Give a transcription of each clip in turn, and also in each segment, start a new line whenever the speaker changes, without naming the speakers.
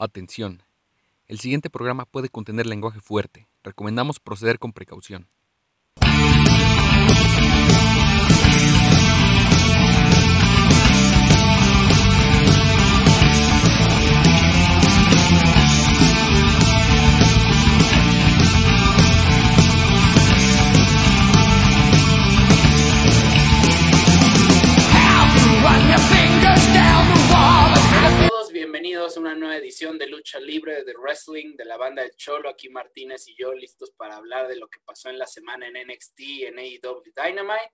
Atención. El siguiente programa puede contener lenguaje fuerte. Recomendamos proceder con precaución.
Bienvenidos a una nueva edición de Lucha Libre de Wrestling de la banda de Cholo. Aquí Martínez y yo listos para hablar de lo que pasó en la semana en NXT, en AEW Dynamite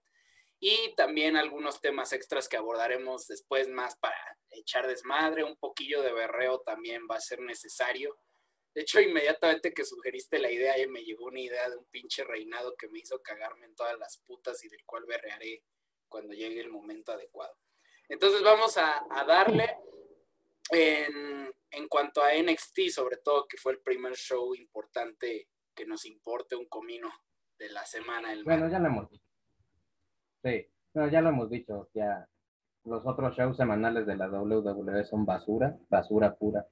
y también algunos temas extras que abordaremos después más para echar desmadre. Un poquillo de berreo también va a ser necesario. De hecho, inmediatamente que sugeriste la idea, ya me llegó una idea de un pinche reinado que me hizo cagarme en todas las putas y del cual berrearé cuando llegue el momento adecuado. Entonces vamos a, a darle en, en, cuanto a NXT, sobre todo, que fue el primer show importante que nos importe un comino de la semana. El
bueno, ya lo hemos dicho. Sí, no, ya lo hemos dicho. Ya los otros shows semanales de la WWE son basura, basura pura.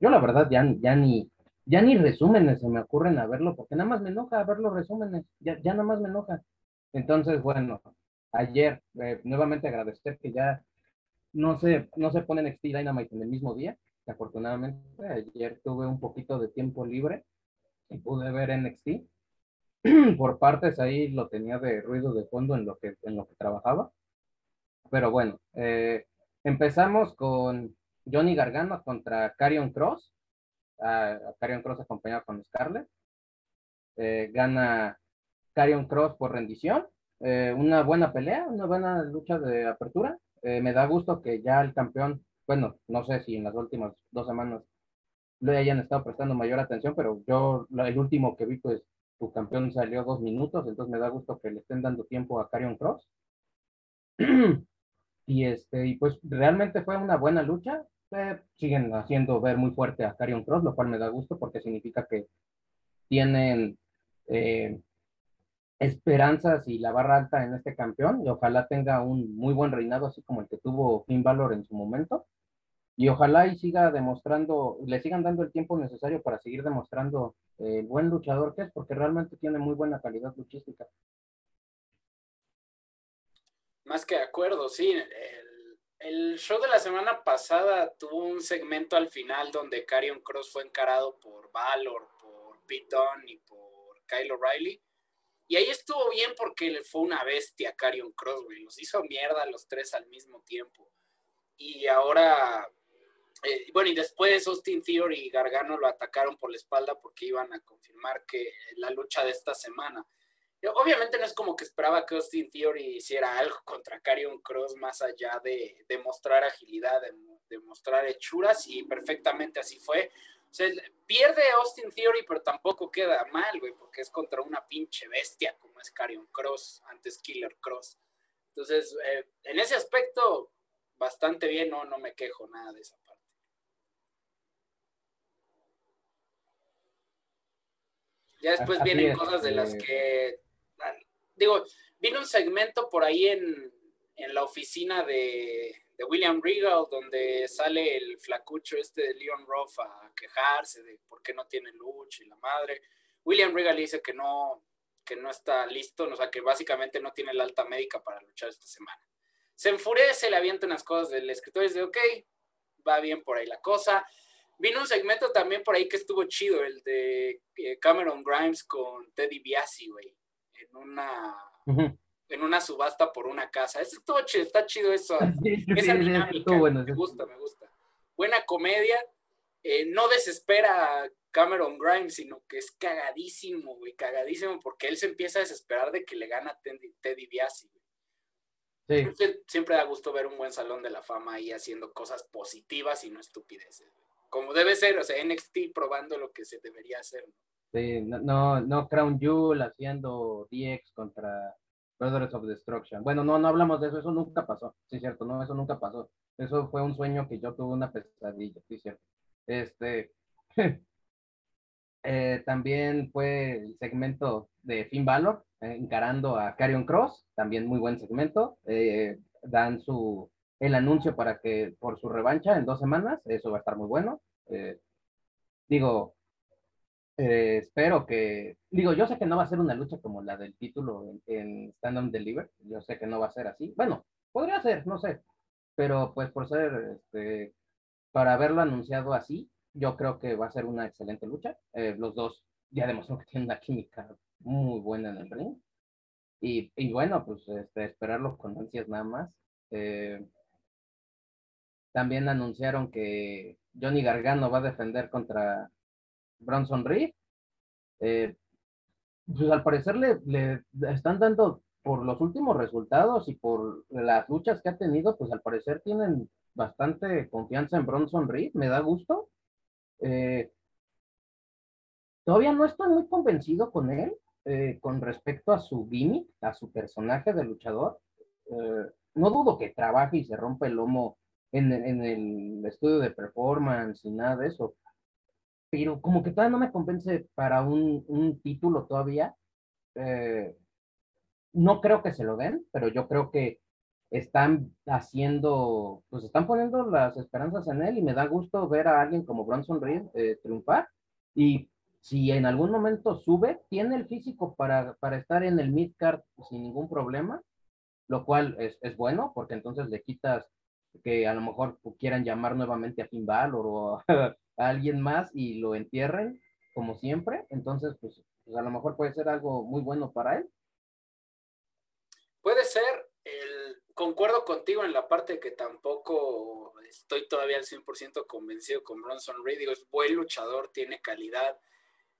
Yo la verdad ya, ya ni ya ni resúmenes se me ocurren a verlo, porque nada más me enoja ver los resúmenes, ya, ya nada más me enoja. Entonces, bueno, ayer eh, nuevamente agradecer que ya no se, no se pone NXT Dynamite en el mismo día, que afortunadamente ayer tuve un poquito de tiempo libre y pude ver NXT. Por partes ahí lo tenía de ruido de fondo en lo que, en lo que trabajaba. Pero bueno, eh, empezamos con Johnny Gargano contra Carion Cross. A, Carion Cross acompañado con Scarlett. Eh, gana Carion Cross por rendición. Eh, una buena pelea, una buena lucha de apertura. Eh, me da gusto que ya el campeón, bueno, no sé si en las últimas dos semanas le hayan estado prestando mayor atención, pero yo el último que vi, pues tu campeón salió dos minutos, entonces me da gusto que le estén dando tiempo a Carion Cross. y este, y pues realmente fue una buena lucha. Eh, siguen haciendo ver muy fuerte a Carion Cross, lo cual me da gusto porque significa que tienen eh, esperanzas y la barra alta en este campeón y ojalá tenga un muy buen reinado así como el que tuvo Finn Balor en su momento y ojalá y siga demostrando, le sigan dando el tiempo necesario para seguir demostrando el buen luchador que es porque realmente tiene muy buena calidad luchística.
Más que de acuerdo, sí. El, show de la semana pasada tuvo un segmento al final donde Carion Cross fue encarado por Valor, por Dunne y por Kyle O'Reilly y ahí estuvo bien porque le fue una bestia Carion Cross, güey. Los hizo mierda los tres al mismo tiempo. Y ahora, eh, bueno, y después Austin Theory y Gargano lo atacaron por la espalda porque iban a confirmar que la lucha de esta semana. Obviamente no es como que esperaba que Austin Theory hiciera algo contra Carion Cross más allá de, de mostrar agilidad, de, de mostrar hechuras, y perfectamente así fue. O sea, pierde Austin Theory, pero tampoco queda mal, güey, porque es contra una pinche bestia como es Carion Cross, antes Killer Cross. Entonces, eh, en ese aspecto, bastante bien, no, no me quejo nada de esa parte. Ya después
Así
vienen
es,
cosas de las
eh.
que, digo, vino un segmento por ahí en, en la oficina de, de William Regal, donde sale el flacucho este de Leon Ruff a quejarse de por qué no tiene lucha y la madre. William Regal dice que no, que no está listo, o sea, que básicamente no tiene la alta médica para luchar esta semana. Se enfurece, le avienta unas cosas del escritor y dice, ok, va bien por ahí la cosa. Vino un segmento también por ahí que estuvo chido, el de eh, Cameron Grimes con Teddy Biasi, güey, en una... en una subasta por una casa. Eso estuvo chido, está chido eso.
Sí,
esa
sí,
dinámica.
Bueno,
me gusta, me gusta. Buena comedia. Eh, no desespera a Cameron Grimes, sino que es cagadísimo, güey, cagadísimo, porque él se empieza a desesperar de que le gana Teddy, Teddy Biasi.
Sí.
Siempre da gusto ver un buen salón de la fama ahí haciendo cosas positivas y no estupideces. Como debe ser, o sea, NXT probando lo que se debería hacer.
Sí, no, no, no Crown Jewel haciendo DX contra Brothers of Destruction. Bueno, no, no hablamos de eso, eso nunca pasó, sí, cierto, no, eso nunca pasó. Eso fue un sueño que yo tuve una pesadilla, sí, cierto. Este, eh, también fue el segmento de Finn Balor, eh, encarando a Carion Cross, también muy buen segmento. Eh, dan su, el anuncio para que, por su revancha en dos semanas, eso va a estar muy bueno. digo, eh, espero que, digo, yo sé que no va a ser una lucha como la del título en, Stand On Deliver, yo sé que no va a ser así, bueno, podría ser, no sé, pero pues por ser, este, para haberlo anunciado así, yo creo que va a ser una excelente lucha. Eh, los dos ya demostró que tienen una química muy buena en el ring. Y, y bueno, pues este, esperarlo con ansias nada más. Eh, también anunciaron que Johnny Gargano va a defender contra Bronson Reed. Eh, pues al parecer le, le, están dando, por los últimos resultados y por las luchas que ha tenido, pues al parecer tienen bastante confianza en Bronson Reed, me da gusto. Eh, todavía no estoy muy convencido con él, eh, con respecto a su gimmick, a su personaje de luchador. No dudo que trabaje y se rompa el lomo en, en, el estudio de performance y nada de eso, pero como que todavía no me convence para un, un título todavía. Eh, no creo que se lo den, pero yo creo que están haciendo, pues están poniendo las esperanzas en él y me da gusto ver a alguien como Bronson Reed eh, triunfar. Y si en algún momento sube, tiene el físico para, para estar en el midcard sin ningún problema, lo cual es, es, bueno, porque entonces le quitas que a lo mejor quieran llamar nuevamente a Finn Balor o a, alguien más y lo entierren, como siempre. Entonces, pues, pues a lo mejor puede ser algo muy bueno para él.
Puede ser, el, concuerdo contigo en la parte que tampoco estoy todavía al 100% convencido con Bronson Reed. Digo, es buen luchador, tiene calidad.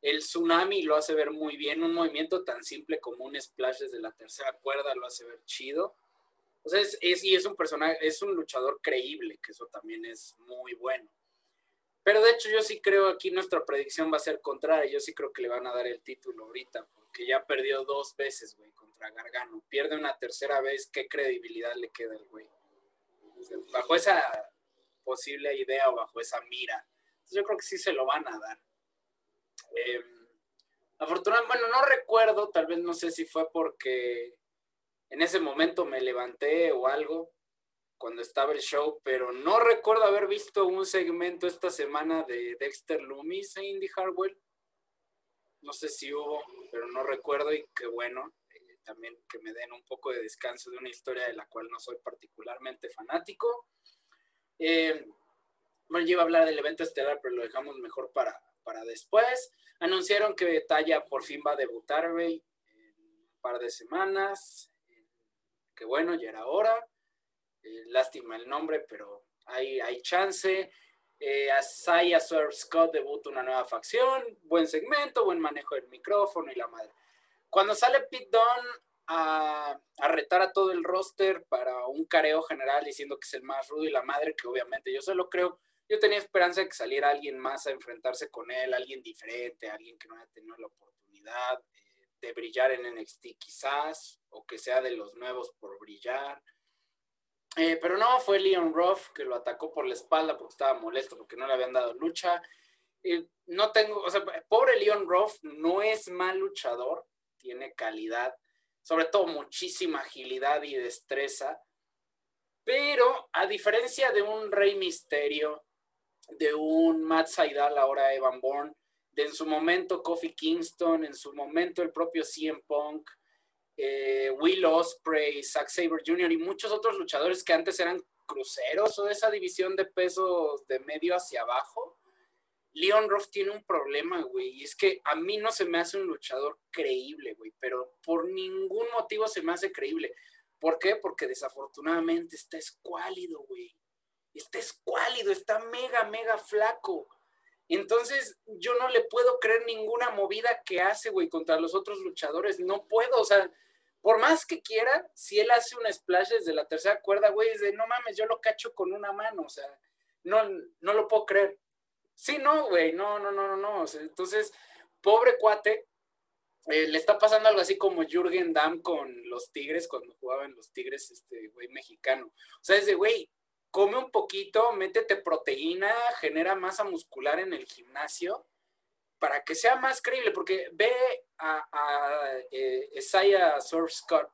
El tsunami lo hace ver muy bien. Un movimiento tan simple como un splash desde la tercera cuerda lo hace ver chido. O sea, es, es, y es un personaje, es un luchador creíble, que eso también es muy bueno. Pero de hecho, yo sí creo aquí nuestra predicción va a ser contraria. Yo sí creo que le van a dar el título ahorita, porque ya perdió dos veces, güey, contra Gargano. Pierde una tercera vez, ¿qué credibilidad le queda al güey? bajo esa posible idea o bajo esa mira. Entonces yo creo que sí se lo van a dar. Eh, afortunadamente, bueno, no recuerdo, tal vez no sé si fue porque en ese momento me levanté o algo cuando estaba el show, pero no recuerdo haber visto un segmento esta semana de Dexter Loomis en Indy Hardware. No sé si hubo, pero no recuerdo y qué bueno. Eh, también que me den un poco de descanso de una historia de la cual no soy particularmente fanático. Eh, bueno, yo iba a hablar del evento estelar, pero lo dejamos mejor para, para después. Anunciaron que Talla por fin va a debutar, güey, en un par de semanas. Que bueno, ya era hora. Eh, lástima el nombre, pero hay, hay chance. Eh, Asaya Surf Scott debuta una nueva facción, buen segmento, buen manejo del micrófono y la madre. Cuando sale Pete Dunne a, a, retar a todo el roster para un careo general diciendo que es el más rudo y la madre, que obviamente yo solo creo, yo tenía esperanza de que saliera alguien más a enfrentarse con él, alguien diferente, alguien que no haya tenido la oportunidad eh, de brillar en NXT quizás, o que sea de los nuevos por brillar. Eh, pero no, fue Leon Ruff que lo atacó por la espalda porque estaba molesto, porque no le habían dado lucha. Eh, no tengo, o sea, pobre Leon Ruff no es mal luchador, tiene calidad, sobre todo muchísima agilidad y destreza. Pero a diferencia de un Rey Misterio, de un Matt Saidal, ahora Evan Bourne, de en su momento Kofi Kingston, en su momento el propio CM Punk, eh, Will Osprey, Zack Saber Jr. y muchos otros luchadores que antes eran cruceros o de esa división de pesos de medio hacia abajo. Leon Ruff tiene un problema, güey, y es que a mí no se me hace un luchador creíble, güey, pero por ningún motivo se me hace creíble. ¿Por qué? Porque desafortunadamente está escuálido, güey. Está escuálido, está mega, mega flaco. Entonces, yo no le puedo creer ninguna movida que hace, güey, contra los otros luchadores. No puedo, o sea, por más que quiera, si él hace un splash desde la tercera cuerda, güey, es de no mames, yo lo cacho con una mano, o sea, no, no lo puedo creer. Sí, no, güey, no, no, no, no, no. Entonces, pobre cuate, eh, le está pasando algo así como Jürgen Damm con los Tigres cuando jugaban los Tigres, este güey mexicano. O sea, es de, güey, come un poquito, métete proteína, genera masa muscular en el gimnasio para que sea más creíble, porque ve a, a eh, Isaiah Surf Scott,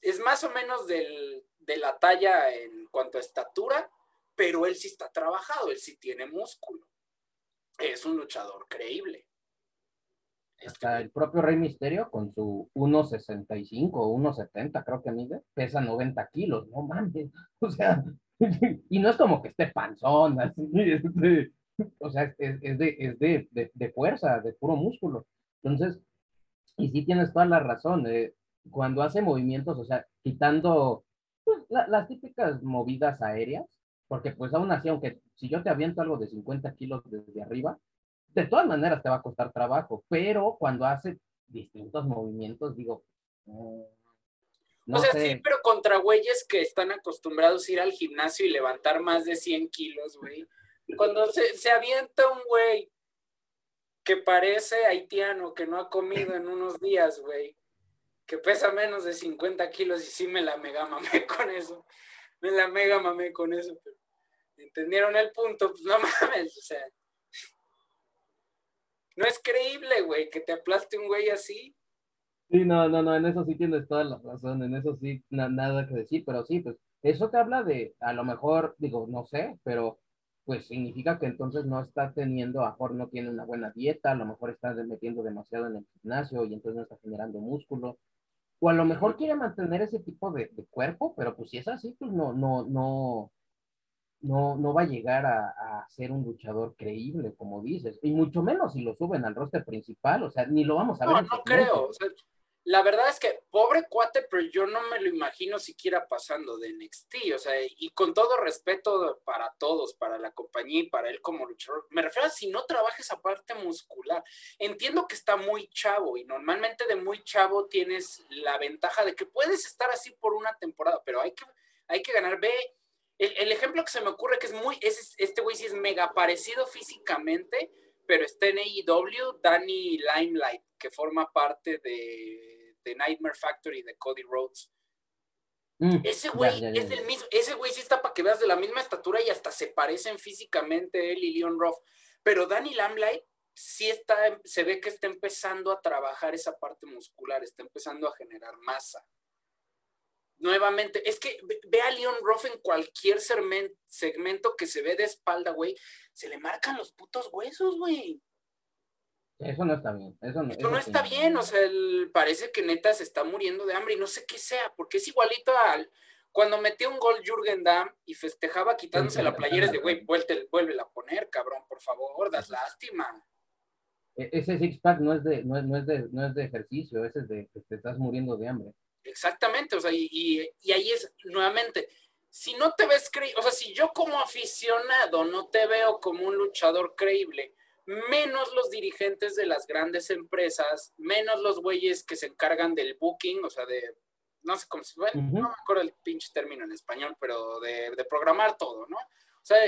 es más o menos del, de la talla en cuanto a estatura, pero él sí está trabajado, él sí tiene músculo. es un luchador creíble.
Hasta el propio Rey Misterio con su 1.65 o 1.70 creo que mide, pesa 90 kilos, no mames. O sea, y no es como que esté panzón, así, este, o sea, es, es, de, es de, de, de, fuerza, de puro músculo. Entonces, y sí tienes toda la razón, eh, cuando hace movimientos, o sea, quitando pues, la, las típicas movidas aéreas, porque pues aún así, aunque si yo te aviento algo de 50 kilos desde arriba, de todas maneras te va a costar trabajo, pero cuando hace distintos movimientos, digo,
mm, no o sea, sé. sí, pero contra güeyes que están acostumbrados a ir al gimnasio y levantar más de 100 kilos, güey. Cuando se, se avienta un güey que parece haitiano, que no ha comido en unos días, güey, que pesa menos de 50 kilos y sí me la mega mamé con eso. Me la mega mamé con eso, pero entendieron el punto, pues no mames, o sea. No es creíble, güey, que te aplaste un güey así.
Sí, no, no, no, en eso sí tienes toda la razón, en eso sí, nada que decir, pero sí, pues eso te habla de, a lo mejor, digo, no sé, pero pues significa que entonces no está teniendo, a lo mejor no tiene una buena dieta, a lo mejor está metiendo demasiado en el gimnasio y entonces no está generando músculo, o a lo mejor quiere mantener ese tipo de, de cuerpo, pero pues si es así, pues no, no, no, no, no va a llegar a, a, ser un luchador creíble, como dices, y mucho menos si lo suben al roster principal, o sea, ni lo vamos a ver.
No, no creo. O sea, la verdad es que, pobre cuate, pero yo no me lo imagino siquiera pasando de NXT, o sea, y con todo respeto para todos, para la compañía y para él como luchador, me refiero a si no trabaja esa parte muscular. Entiendo que está muy chavo y normalmente de muy chavo tienes la ventaja de que puedes estar así por una temporada, pero hay que, hay que ganar. Ve el, ejemplo que se me ocurre que es muy, es, este güey sí es mega parecido físicamente, pero está en AEW, Danny Limelight, que forma parte de, de Nightmare Factory de Cody Rhodes. Mm, ese güey es del mismo, ese güey sí está para que veas de la misma estatura y hasta se parecen físicamente él y Leon Ruff. Pero Danny Limelight sí está, se ve que está empezando a trabajar esa parte muscular, está empezando a generar masa nuevamente, es que ve a Leon Ruff en cualquier segmento que se ve de espalda, güey, se le marcan los putos huesos, güey.
Eso no está bien. Eso no,
eso no está bien, o sea, parece que neta se está muriendo de hambre y no sé qué sea, porque es igualito al cuando metió un gol Jürgen Damm y festejaba quitándose la playera de güey, vuelve a poner, cabrón, por favor, das lástima.
E, ese six pack no es de, no es, no es de, no es de ejercicio, ese es de que te estás muriendo de hambre.
Exactamente, o sea, y, y, ahí es nuevamente, si no te ves creíble, o sea, si yo como aficionado no te veo como un luchador creíble, menos los dirigentes de las grandes empresas, menos los güeyes que se encargan del booking, o sea, de, no sé cómo se, bueno, no me acuerdo el pinche término en español, pero de, de programar todo, ¿no? O sea,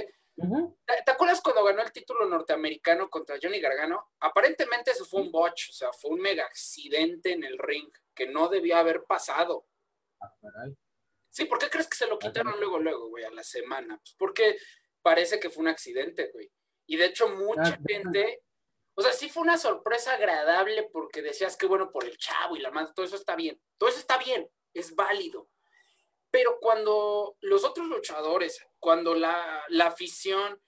¿Te acuerdas cuando ganó el título norteamericano contra Johnny Gargano? Aparentemente eso fue un botch, o sea, fue un mega accidente en el ring que no debía haber pasado.
Ah,
sí, ¿por qué crees que se lo quitaron luego, luego, güey, a la semana? Pues porque parece que fue un accidente, güey. Y de hecho, mucha ah, gente, o sea, sí fue una sorpresa agradable porque decías que bueno por el chavo y la madre, todo eso está bien, todo eso está bien, es válido. Pero cuando los otros luchadores, cuando la, la afición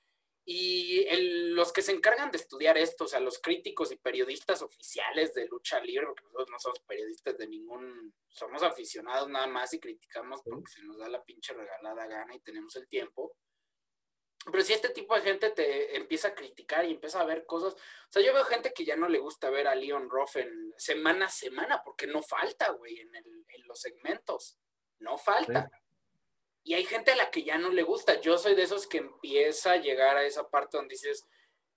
y el, los que se encargan de estudiar esto, o sea, los críticos y periodistas oficiales de lucha libre, porque nosotros no somos periodistas de ningún, somos aficionados nada más y criticamos porque se nos da la pinche regalada gana y tenemos el tiempo. Pero si este tipo de gente te empieza a criticar y empieza a ver cosas, o sea, yo veo gente que ya no le gusta ver a Leon Ruff en semana a semana, porque no falta, güey, en, el, en los segmentos no falta. Y hay gente a la que ya no le gusta. Yo soy de esos que empieza a llegar a esa parte donde dices,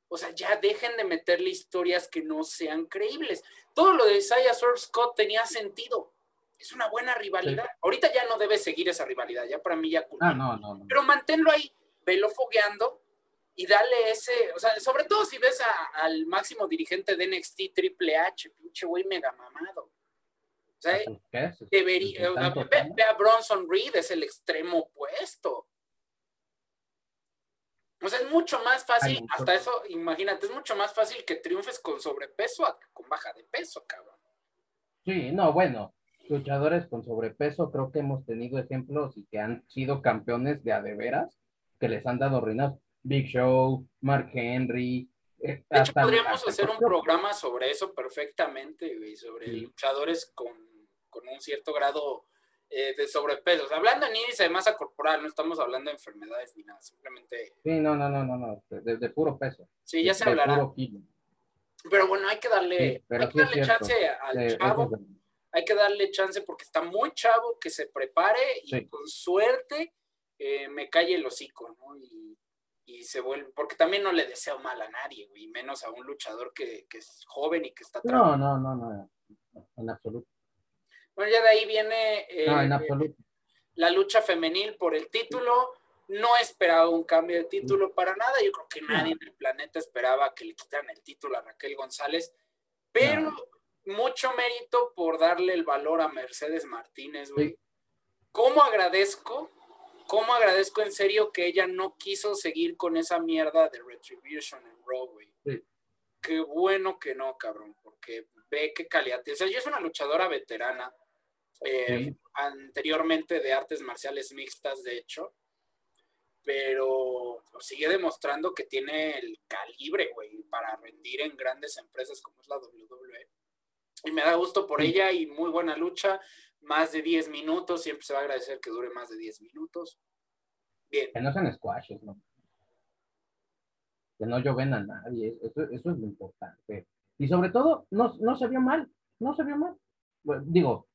o sea, ya dejen de meterle historias que no sean creíbles. Todo lo de Isaiah Swerve Scott tenía sentido. Es una buena rivalidad. Ahorita ya no debe seguir esa rivalidad, ya para mí ya
ah, no, no, no.
Pero manténlo ahí, velo fogueando y dale ese, o sea, sobre todo si ves al máximo dirigente de NXT Triple H, pinche güey mega mamado. Debería, ve, a Bronson Reed, es el extremo opuesto. O sea, es mucho más fácil, hasta eso, imagínate, es mucho más fácil que triunfes con sobrepeso a con baja de peso, cabrón.
Sí, no, bueno, luchadores con sobrepeso, creo que hemos tenido ejemplos y que han sido campeones de adeveras, que les han dado reinas. Big Show, Mark Henry,
de hecho, podríamos hacer un programa sobre eso perfectamente, güey, sobre luchadores con, con, un cierto grado eh, de sobrepeso. hablando en índice de masa corporal, no estamos hablando de enfermedades ni nada, simplemente.
Sí, no, no, no, no, no, de, puro peso.
Sí, ya se hablará. Pero bueno, hay que darle, hay que darle chance al chavo. Hay que darle chance porque está muy chavo, que se prepare y con suerte eh, me calle el hocico, ¿no? Y, y se vuelve, porque también no le deseo mal a nadie, güey, menos a un luchador que, que es joven y que está
No, no, no, no, en absoluto.
Bueno, ya de ahí viene eh, la lucha femenil por el título. No esperaba un cambio de título para nada. Yo creo que nadie en el planeta esperaba que le quitaran el título a Raquel González, pero mucho mérito por darle el valor a Mercedes Martínez, güey. ¿Cómo agradezco ¿Cómo agradezco en serio que ella no quiso seguir con esa mierda de Retribution en Raw, güey? Qué bueno que no, cabrón, porque ve qué calidad. O sea, ella es una luchadora veterana, eh, anteriormente de artes marciales mixtas, de hecho, pero sigue demostrando que tiene el calibre, güey, para rendir en grandes empresas como es la WWE. Y me da gusto por ella y muy buena lucha más de 10 minutos, siempre se va a agradecer que dure más de 10 minutos. Bien.
Que no sean squashes, ¿no? Que no lloven a nadie, eso, es lo importante. Y sobre todo, no, no se vio mal, no se vio mal. digo,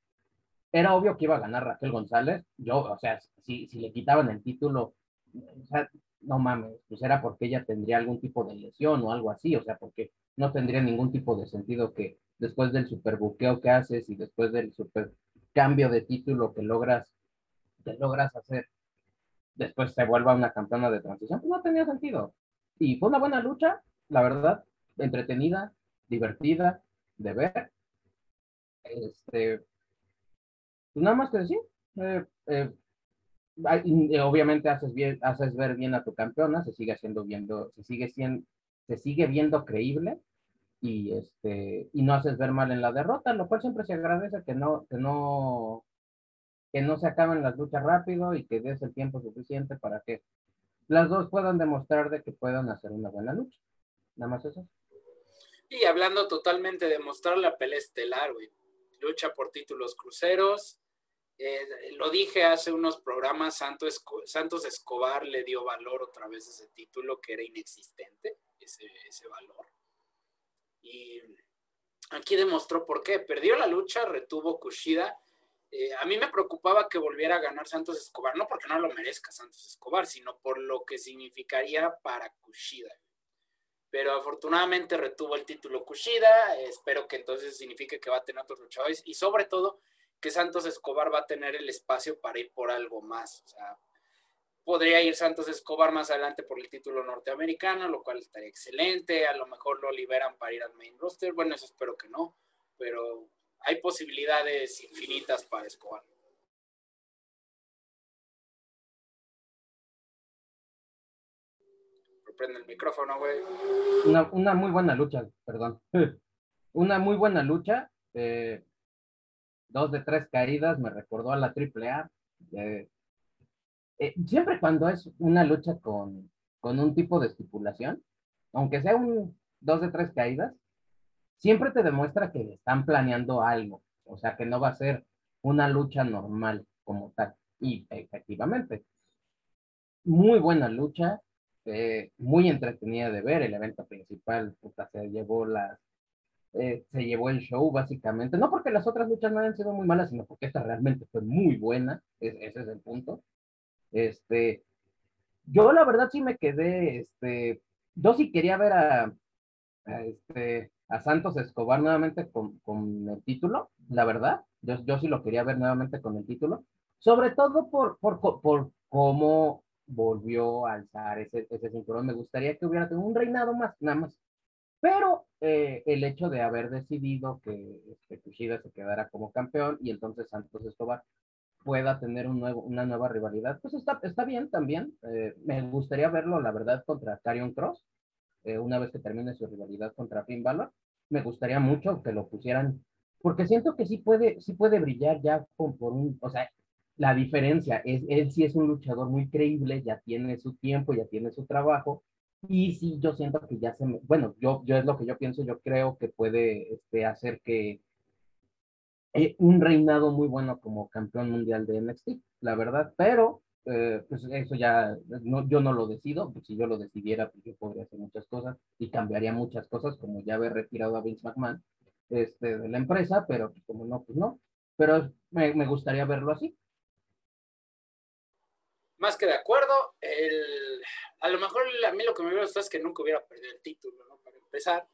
era obvio que iba a ganar Raquel González. Yo, o sea, si, si le quitaban el título, o sea, no mames, pues era porque ella tendría algún tipo de lesión o algo así, o sea, porque no tendría ningún tipo de sentido que después del superbuqueo que haces y después del super cambio de título que logras, que logras hacer, después se vuelva una campeona de transición, pues no tenía sentido. Y fue una buena lucha, la verdad, entretenida, divertida de ver. Este, pues nada más que decir. Eh, eh, eh, obviamente haces bien, haces ver bien a tu campeona, se sigue haciendo viendo, se sigue siendo, se sigue viendo creíble y este y no haces ver mal en la derrota, lo cual siempre se agradece que no que no que no se acaben las luchas rápido y que des el tiempo suficiente para que las dos puedan demostrar de que puedan hacer una buena lucha. Nada más eso.
Y hablando totalmente de mostrar la pelea estelar, güey. Lucha por títulos cruceros. Eh, lo dije hace unos programas, Santos, Santos Escobar le dio valor otra vez a ese título que era inexistente, ese, ese valor. Y aquí demostró por qué. Perdió la lucha, retuvo Kushida. Eh, a mí me preocupaba que volviera a ganar Santos Escobar, no porque no lo merezca Santos Escobar, sino por lo que significaría para Kushida. Pero afortunadamente retuvo el título Kushida. espero que entonces signifique que va a tener otros luchadores y sobre todo que Santos Escobar va a tener el espacio para ir por algo más. O sea, Podría ir Santos Escobar más adelante por el título norteamericano, lo cual estaría excelente. A lo mejor lo liberan para ir al main roster. Bueno, eso espero que no, pero hay posibilidades infinitas para Escobar. Prende el micrófono, güey.
Una, muy buena lucha, perdón. Una muy buena lucha. Eh, dos de tres caídas, me recordó a la AAA. Eh, eh, siempre cuando es una lucha con, un tipo de estipulación, aunque sea un dos de tres caídas, siempre te demuestra que están planeando algo, o sea, que no va a ser una lucha normal como tal. Y efectivamente, muy buena lucha, eh, muy entretenida de ver, el evento principal, se llevó las, eh, se llevó el show básicamente, no porque las otras luchas no hayan sido muy malas, sino porque esta realmente fue muy buena, ese es el punto. Este, yo la verdad sí me quedé, este, yo sí quería ver a, este, a Santos Escobar nuevamente con, con, el título, la verdad, yo, yo sí lo quería ver nuevamente con el título, sobre todo por, por, por cómo volvió a alzar ese, ese cinturón, me gustaría que hubiera tenido un reinado más, nada más, pero eh, el hecho de haber decidido que este, Kushida se quedara como campeón y entonces Santos Escobar pueda tener un nuevo, una nueva rivalidad, pues está, está bien también. Eh, me gustaría verlo, la verdad, contra Carion Cross, eh, una vez que termine su rivalidad contra Finn Balor. Me gustaría mucho que lo pusieran, porque siento que sí puede, sí puede brillar ya por, por un, o sea, la diferencia es, él sí es un luchador muy creíble, ya tiene su tiempo, ya tiene su trabajo, Y sí, yo siento que ya se me, bueno, yo, yo es lo que yo pienso, yo creo que puede este, hacer que eh, un reinado muy bueno como campeón mundial de NXT, la verdad, pero eh, pues eso ya, no, yo no lo decido, pues si yo lo decidiera, pues yo podría hacer muchas cosas y cambiaría muchas cosas, como ya haber retirado a Vince McMahon este, de la empresa, pero pues como no, pues no, pero me, me gustaría verlo así.
Más que de acuerdo, el, a lo mejor a mí lo que me hubiera gustado es que nunca hubiera perdido el título, ¿no? Para empezar,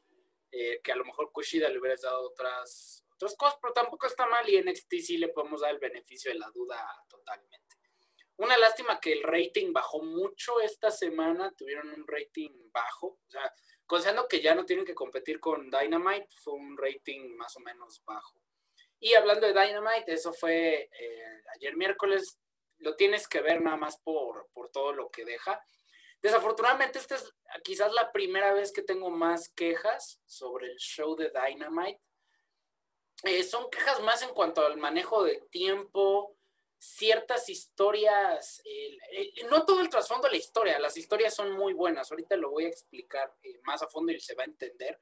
eh, que a lo mejor Kushida le hubiera dado otras, otras cosas, pero tampoco está mal y en NXT sí le podemos dar el beneficio de la duda totalmente. Una lástima que el rating bajó mucho esta semana, tuvieron un rating bajo, o sea, considerando que ya no tienen que competir con Dynamite, fue un rating más o menos bajo. Y hablando de Dynamite, eso fue eh, ayer miércoles, lo tienes que ver nada más por, por todo lo que deja. Desafortunadamente, esta es quizás la primera vez que tengo más quejas sobre el show de Dynamite. Eh, son quejas más en cuanto al manejo de tiempo, ciertas historias, no todo el trasfondo de la historia, las historias son muy buenas, ahorita lo voy a explicar eh, más a fondo y se va a entender.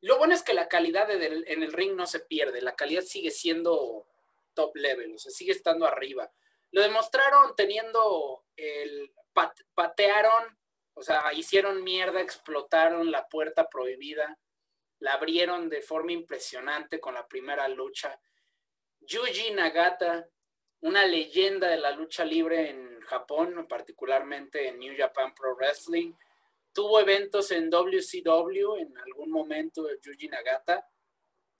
Lo bueno es que la calidad en el ring no se pierde, la calidad sigue siendo top level, o sea, sigue estando arriba. Lo demostraron teniendo el patearon, o sea, hicieron mierda, explotaron la puerta prohibida, la abrieron de forma impresionante con la primera lucha. Yuji Nagata, una leyenda de la lucha libre en Japón, particularmente en New Japan Pro Wrestling, tuvo eventos en WCW en algún momento Yuji Nagata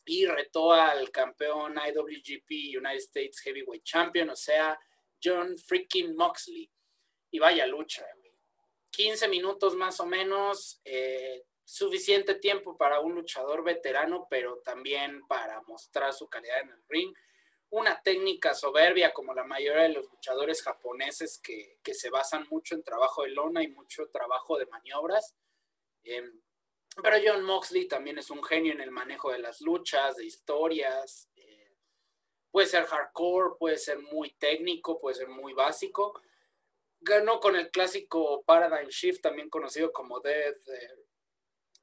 y retó al campeón IWGP United States Heavyweight Champion, o sea, John freaking Moxley y vaya lucha, 15 minutos más o menos, eh, suficiente tiempo para un luchador veterano, pero también para mostrar su calidad en el ring. Una técnica soberbia como la mayoría de los luchadores japoneses que, se basan mucho en trabajo de lona y mucho trabajo de maniobras. Em, pero John Moxley también es un genio en el manejo de las luchas, de historias. Puede ser hardcore, puede ser muy técnico, puede ser muy básico ganó con el clásico Paradigm Shift, también conocido como Dead, eh,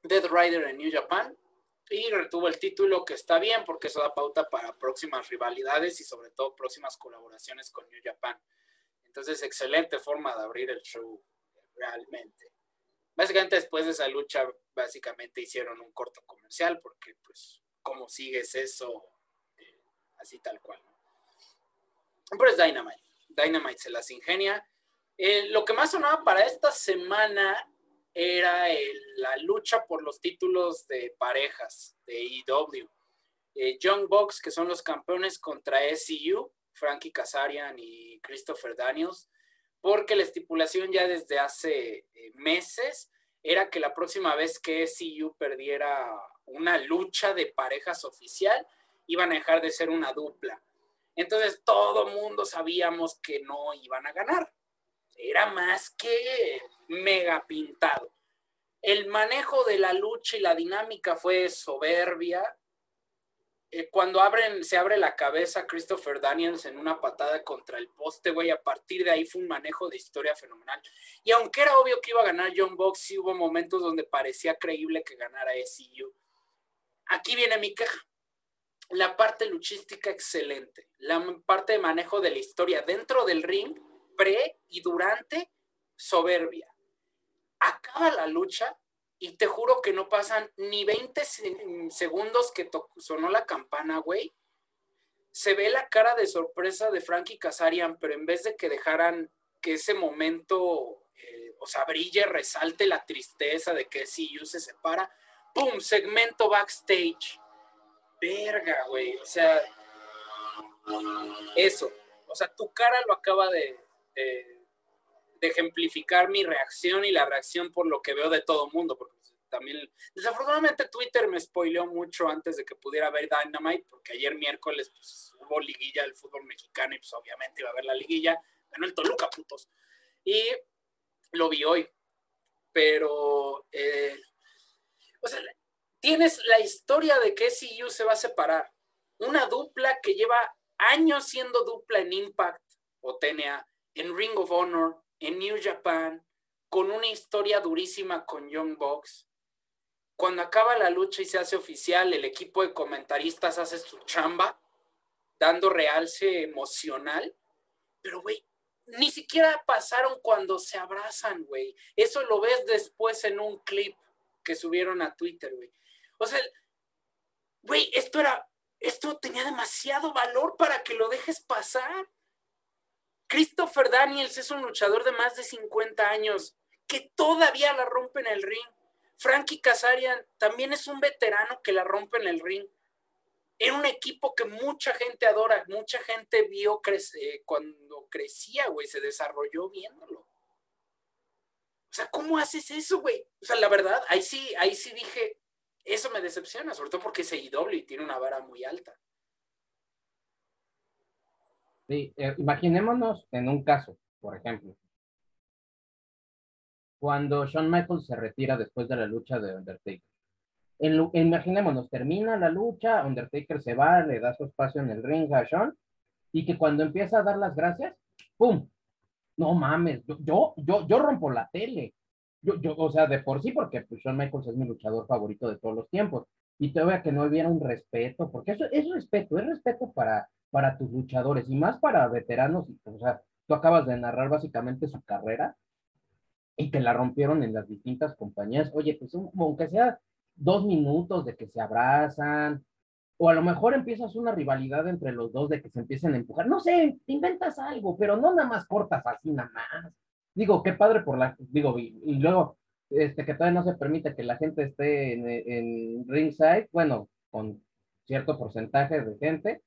Dead Rider en New Japan, y retuvo el título, que está bien porque eso da pauta para próximas rivalidades y sobre todo próximas colaboraciones con New Japan. Entonces, excelente forma de abrir el show, realmente. Básicamente después de esa lucha, básicamente hicieron un corto comercial porque, pues, ¿cómo sigues eso? Eh, así tal cual. Pero es Dynamite. Dynamite se las ingenia eh, lo que más sonaba para esta semana era la lucha por los títulos de parejas de EW. Eh, Young Bucks, que son los campeones contra SCU, Frankie Kazarian y Christopher Daniels, porque la estipulación ya desde hace eh, meses era que la próxima vez que SCU perdiera una lucha de parejas oficial, iban a dejar de ser una dupla. Entonces todo mundo sabíamos que no iban a ganar era más que mega pintado. El manejo de la lucha y la dinámica fue soberbia. Eh, cuando abren, se abre la cabeza Christopher Daniels en una patada contra el poste, güey, a partir de ahí fue un manejo de historia fenomenal. Y aunque era obvio que iba a ganar John Box, sí hubo momentos donde parecía creíble que ganara SCU. Aquí viene mi queja. La parte luchística excelente, la parte de manejo de la historia dentro del ring pre y durante, soberbia. Acaba la lucha y te juro que no pasan ni 20 segundos que sonó la campana, güey. Se ve la cara de sorpresa de Frankie Kazarian, pero en vez de que dejaran que ese momento, eh, o sea, brille, resalte la tristeza de que CU se separa, ¡pum! Segmento backstage. Verga, güey. O sea, eso. O sea, tu cara lo acaba de, ejemplificar mi reacción y la reacción por lo que veo de todo mundo, porque también, desafortunadamente Twitter me spoileó mucho antes de que pudiera ver Dynamite, porque ayer miércoles pues, hubo liguilla del fútbol mexicano y pues obviamente iba a ver la liguilla, ganó el Toluca, putos. Y lo vi hoy, pero, eh, o sea, tienes la historia de que SEU se va a separar, una dupla que lleva años siendo dupla en Impact o TNA, en Ring of Honor, en New Japan, con una historia durísima con Young Bucks. Cuando acaba la lucha y se hace oficial, el equipo de comentaristas hace su chamba, dando realce emocional. Pero, güey, ni siquiera pasaron cuando se abrazan, güey. Eso lo ves después en un clip que subieron a Twitter, güey. O sea, güey, esto era, esto tenía demasiado valor para que lo dejes pasar. Christopher Daniels es un luchador de más de 50 años que todavía la rompe en el ring. Frankie Kazarian también es un veterano que la rompe en el ring. Era un equipo que mucha gente adora, mucha gente vio cuando crecía, güey, se desarrolló viéndolo. O sea, ¿cómo haces eso, güey? O sea, la verdad, ahí sí, ahí sí dije, eso me decepciona, sobre todo porque es AEW y tiene una vara muy alta.
Sí, eh, imaginémonos en un caso, por ejemplo, cuando Shawn Michaels se retira después de la lucha de Undertaker. En, imaginémonos, termina la lucha, Undertaker se va, le da su espacio en el ring a Shawn, y que cuando empieza a dar las gracias, ¡pum! No mames, yo, yo, yo, rompo la tele. Yo, yo, o sea, de por sí, porque pues, Shawn Michaels es mi luchador favorito de todos los tiempos. Y todavía que no hubiera un respeto, porque eso es respeto, es respeto para, para tus luchadores y más para veteranos. O sea, tú acabas de narrar básicamente su carrera y que la rompieron en las distintas compañías. Oye, pues aunque sea dos minutos de que se abrazan, o a lo mejor empiezas una rivalidad entre los dos de que se empiecen a empujar. No sé, inventas algo, pero no nada más cortas así nada más. Digo, qué padre por la, digo, y, luego, este, que todavía no se permite que la gente esté en, en ringside, bueno, con cierto porcentaje de gente,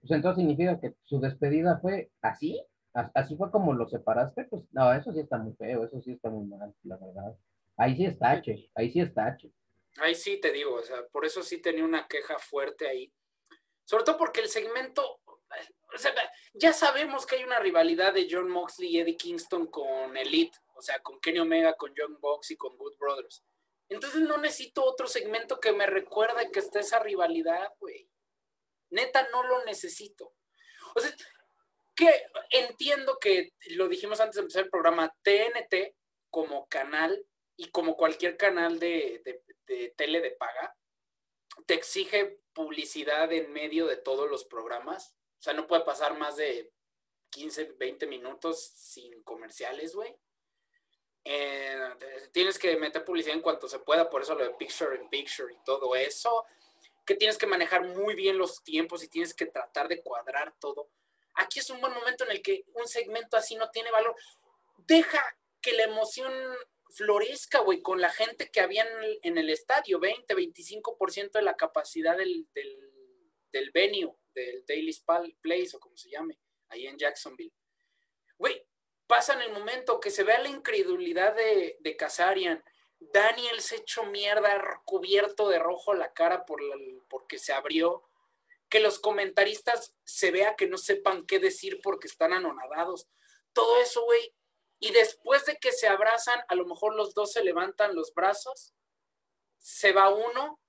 pues entonces significa que su despedida fue así, así fue como lo separaste, pues no, eso sí está muy feo, eso sí está muy mal, la verdad. Ahí sí está H, ahí sí está H.
Ahí sí te digo, o sea, por eso sí tenía una queja fuerte ahí. Sobre todo porque el segmento, o sea, ya sabemos que hay una rivalidad de John Moxley y Eddie Kingston con Elite, o sea, con Kenny Omega, con John Box y con Good Brothers. Entonces no necesito otro segmento que me recuerde que está esa rivalidad, güey. Neta, no lo necesito. O sea, que entiendo que lo dijimos antes de empezar el programa, TNT como canal y como cualquier canal de, de, tele de paga, te exige publicidad en medio de todos los programas. O sea, no puede pasar más de 15, 20 minutos sin comerciales, güey. Eh, tienes que meter publicidad en cuanto se pueda, por eso lo de Picture in Picture y todo eso, que tienes que manejar muy bien los tiempos y tienes que tratar de cuadrar todo. Aquí es un buen momento en el que un segmento así no tiene valor. Deja que la emoción florezca, güey, con la gente que había en el, estadio, 20, 25% de la capacidad del, del, del venue, del Daily Place o como se llame, ahí en Jacksonville. Güey, pasa en el momento que se vea la incredulidad de, de Kazarian, Daniel se echó mierda, cubierto de rojo la cara por porque se abrió, que los comentaristas se vea que no sepan qué decir porque están anonadados. Todo eso, güey. Y después de que se abrazan, a lo mejor los dos se levantan los brazos, se va uno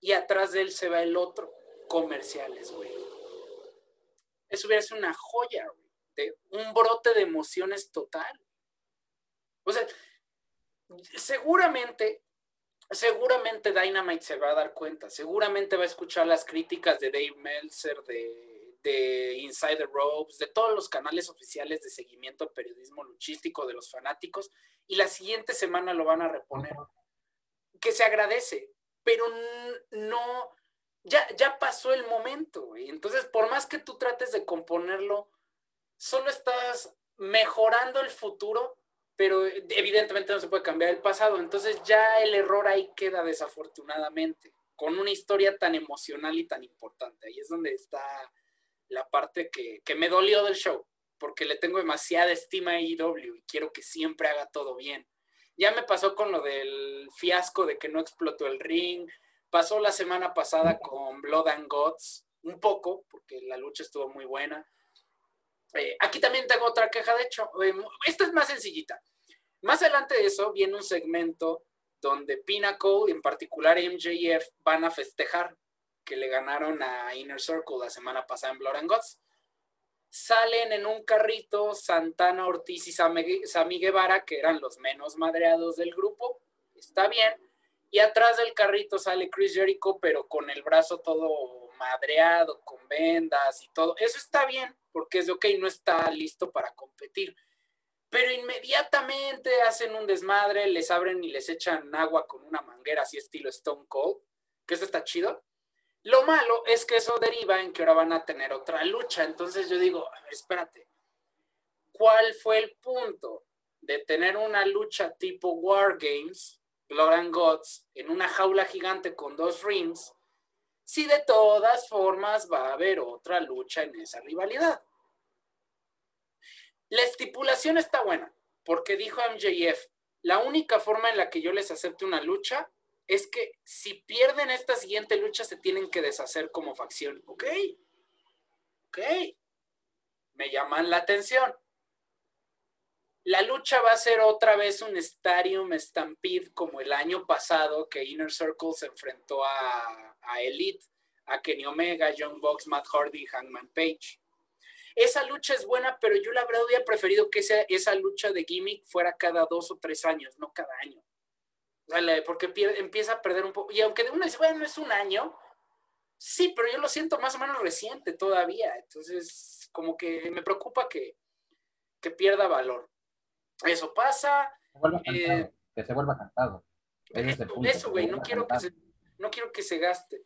y atrás de él se va el otro. Comerciales, güey. Eso hubiera sido una joya, güey. De un brote de emociones total. O sea, seguramente seguramente Dynamite se va a dar cuenta, seguramente va a escuchar las críticas de Dave Meltzer, de, de Insider Ropes, de todos los canales oficiales de seguimiento al periodismo luchístico de los fanáticos, y la siguiente semana lo van a reponer. Que se agradece, pero no, ya, ya pasó el momento, y entonces por más que tú trates de componerlo, solo estás mejorando el futuro pero evidentemente no se puede cambiar el pasado. Entonces ya el error ahí queda desafortunadamente, con una historia tan emocional y tan importante. Ahí es donde está la parte que, me dolió del show, porque le tengo demasiada estima a IW y quiero que siempre haga todo bien. Ya me pasó con lo del fiasco de que no explotó el ring, pasó la semana pasada con Blood and Gods, un poco, porque la lucha estuvo muy buena. Eh, aquí también tengo otra queja, de hecho, eh, esta es más sencillita. Más adelante de eso viene un segmento donde Pinnacle, en particular MJF, van a festejar que le ganaron a Inner Circle la semana pasada en Blood and Gods. salen en un carrito Santana, Ortiz y Sami Guevara, que eran los menos madreados del grupo. Está bien. Y atrás del carrito sale Chris Jericho, pero con el brazo todo madreado, con vendas y todo. Eso está bien, porque es de ok, no está listo para competir. Pero inmediatamente hacen un desmadre, les abren y les echan agua con una manguera así estilo Stone Cold, que eso está chido. Lo malo es que eso deriva en que ahora van a tener otra lucha. Entonces yo digo, a espérate, ¿cuál fue el punto de tener una lucha tipo War Games, Blood and Gods, en una jaula gigante con dos rings, si de todas formas va a haber otra lucha en esa rivalidad? La estipulación está buena, porque dijo MJF, la única forma en la que yo les acepte una lucha es que si pierden esta siguiente lucha se tienen que deshacer como facción. Ok, ok, me llaman la atención. La lucha va a ser otra vez un Stadium Stampede como el año pasado que Inner Circle se enfrentó a, Elite, a Kenny Omega, John Box, Matt Hardy Hangman Page. Esa lucha es buena, pero yo la verdad hubiera preferido que esa, esa lucha de gimmick fuera cada dos o tres años, no cada año porque empieza a perder un poco. Y aunque de uno dice, bueno, es un año, sí, pero yo lo siento más o menos reciente todavía. Entonces, como que me preocupa que, que pierda valor. Eso pasa.
Eh, que se vuelva cantado.
eso, güey, no, quiero que se, no quiero que se gaste.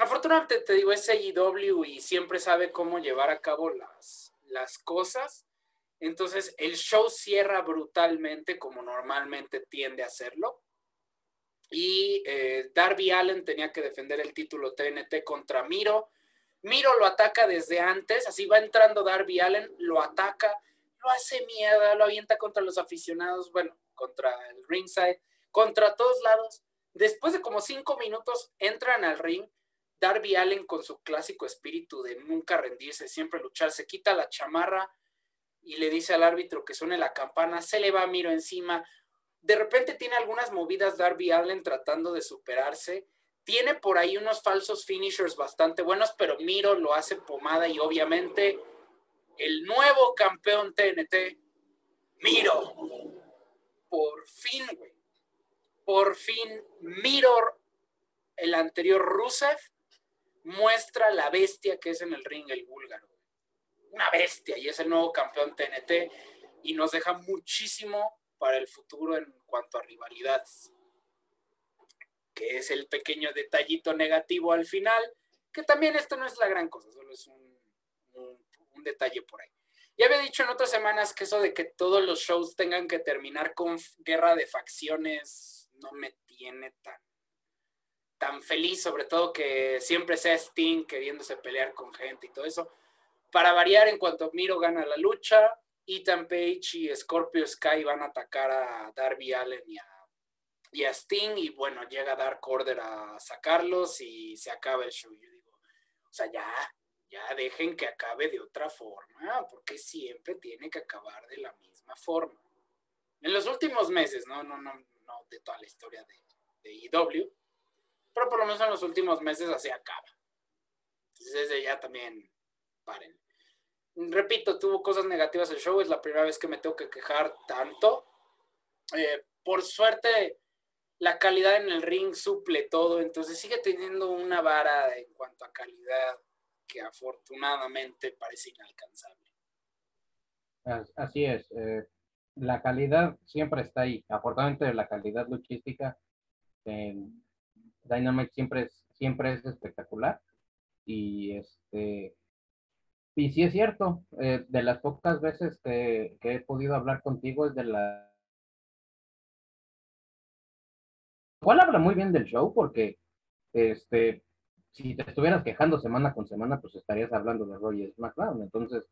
afortunadamente te digo, es AEW y siempre sabe cómo llevar a cabo las, las cosas. Entonces, el show cierra brutalmente como normalmente tiende a hacerlo. Y eh, Darby Allen tenía que defender el título TNT contra Miro. Miro lo ataca desde antes, así va entrando Darby Allen, lo ataca, lo hace mierda, lo avienta contra los aficionados, bueno, contra el ringside, contra todos lados. Después de como cinco minutos entran al ring, Darby Allen con su clásico espíritu de nunca rendirse, siempre luchar, se quita la chamarra, y le dice al árbitro que suene la campana, se le va Miro encima. De repente tiene algunas movidas Darby Allen tratando de superarse. Tiene por ahí unos falsos finishers bastante buenos, pero Miro lo hace pomada y obviamente el nuevo campeón TNT, Miro. Por fin, güey. Por fin, Miro, el anterior Rusev, muestra la bestia que es en el ring el búlgaro una bestia y es el nuevo campeón TNT y nos deja muchísimo para el futuro en cuanto a rivalidades. Que es el pequeño detallito negativo al final, que también esto no es la gran cosa, solo es un, detalle por ahí. Ya había dicho en otras semanas que eso de que todos los shows tengan que terminar con guerra de facciones no me tiene tan, tan feliz, sobre todo que siempre sea Sting queriéndose pelear con gente y todo eso. Para variar, en cuanto Miro gana la lucha, Ethan Page y Scorpio Sky van a atacar a Darby Allen y a, Sting, y bueno, llega Dark Order a sacarlos y se acaba el show. Yo digo, o sea, ya, ya dejen que acabe de otra forma, porque siempre tiene que acabar de la misma forma. En los últimos meses, no, no, no, no de toda la historia de, de IW, pero por lo menos en los últimos meses así acaba. Entonces desde ya también paren repito, tuvo cosas negativas el show, es la primera vez que me tengo que quejar tanto. Eh, por suerte, la calidad en el ring suple todo, entonces sigue teniendo una vara en cuanto a calidad que afortunadamente parece inalcanzable.
Así es, eh, la calidad siempre está ahí. Afortunadamente la calidad luchística en Dynamic siempre es, siempre es espectacular y este y sí es cierto, eh, de las pocas veces que, he podido hablar contigo es de la... Igual habla muy bien del show porque este, si te estuvieras quejando semana con semana, pues estarías hablando de Roy SmackDown. Entonces,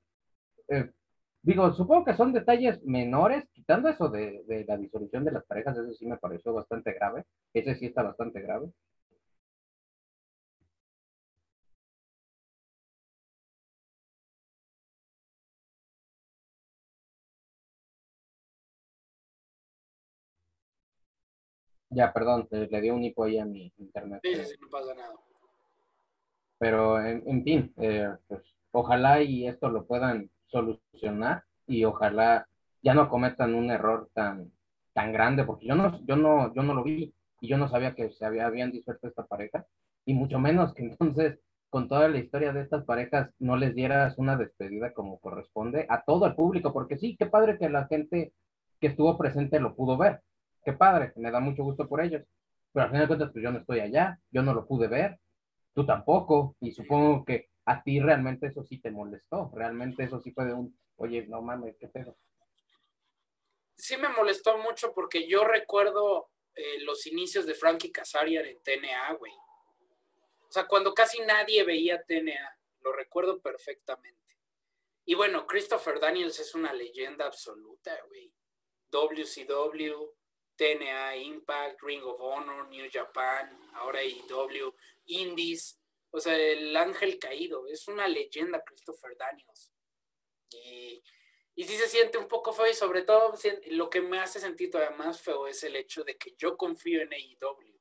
eh, digo, supongo que son detalles menores, quitando eso de, de la disolución de las parejas, eso sí me pareció bastante grave. Ese sí está bastante grave. Ya, perdón, le dio un hipo ahí a mi internet.
Sí, sí, no pasa nada.
Pero, en, fin, eh, pues, ojalá y esto lo puedan solucionar y ojalá ya no cometan un error tan, tan grande, porque yo no, yo no, yo no lo vi y yo no sabía que se había, habían disuelto esta pareja, y mucho menos que entonces con toda la historia de estas parejas no les dieras una despedida como corresponde a todo el público, porque sí, qué padre que la gente que estuvo presente lo pudo ver, qué padre, me da mucho gusto por ellos, pero al final de cuentas, pues yo no estoy allá, yo no lo pude ver, tú tampoco, y supongo que a ti realmente eso sí te molestó, realmente eso sí fue de un, oye, no mames, qué pedo.
Sí me molestó mucho porque yo recuerdo eh, los inicios de Frankie Kazarian en TNA, güey. O sea, cuando casi nadie veía TNA, lo recuerdo perfectamente. Y bueno, Christopher Daniels es una leyenda absoluta, güey. WCW, TNA, Impact, Ring of Honor, New Japan, ahora IW, Indies, o sea, el ángel caído, es una leyenda Christopher Daniels. Y, y sí se siente un poco feo y sobre todo lo que me hace sentir todavía más feo es el hecho de que yo confío en AEW.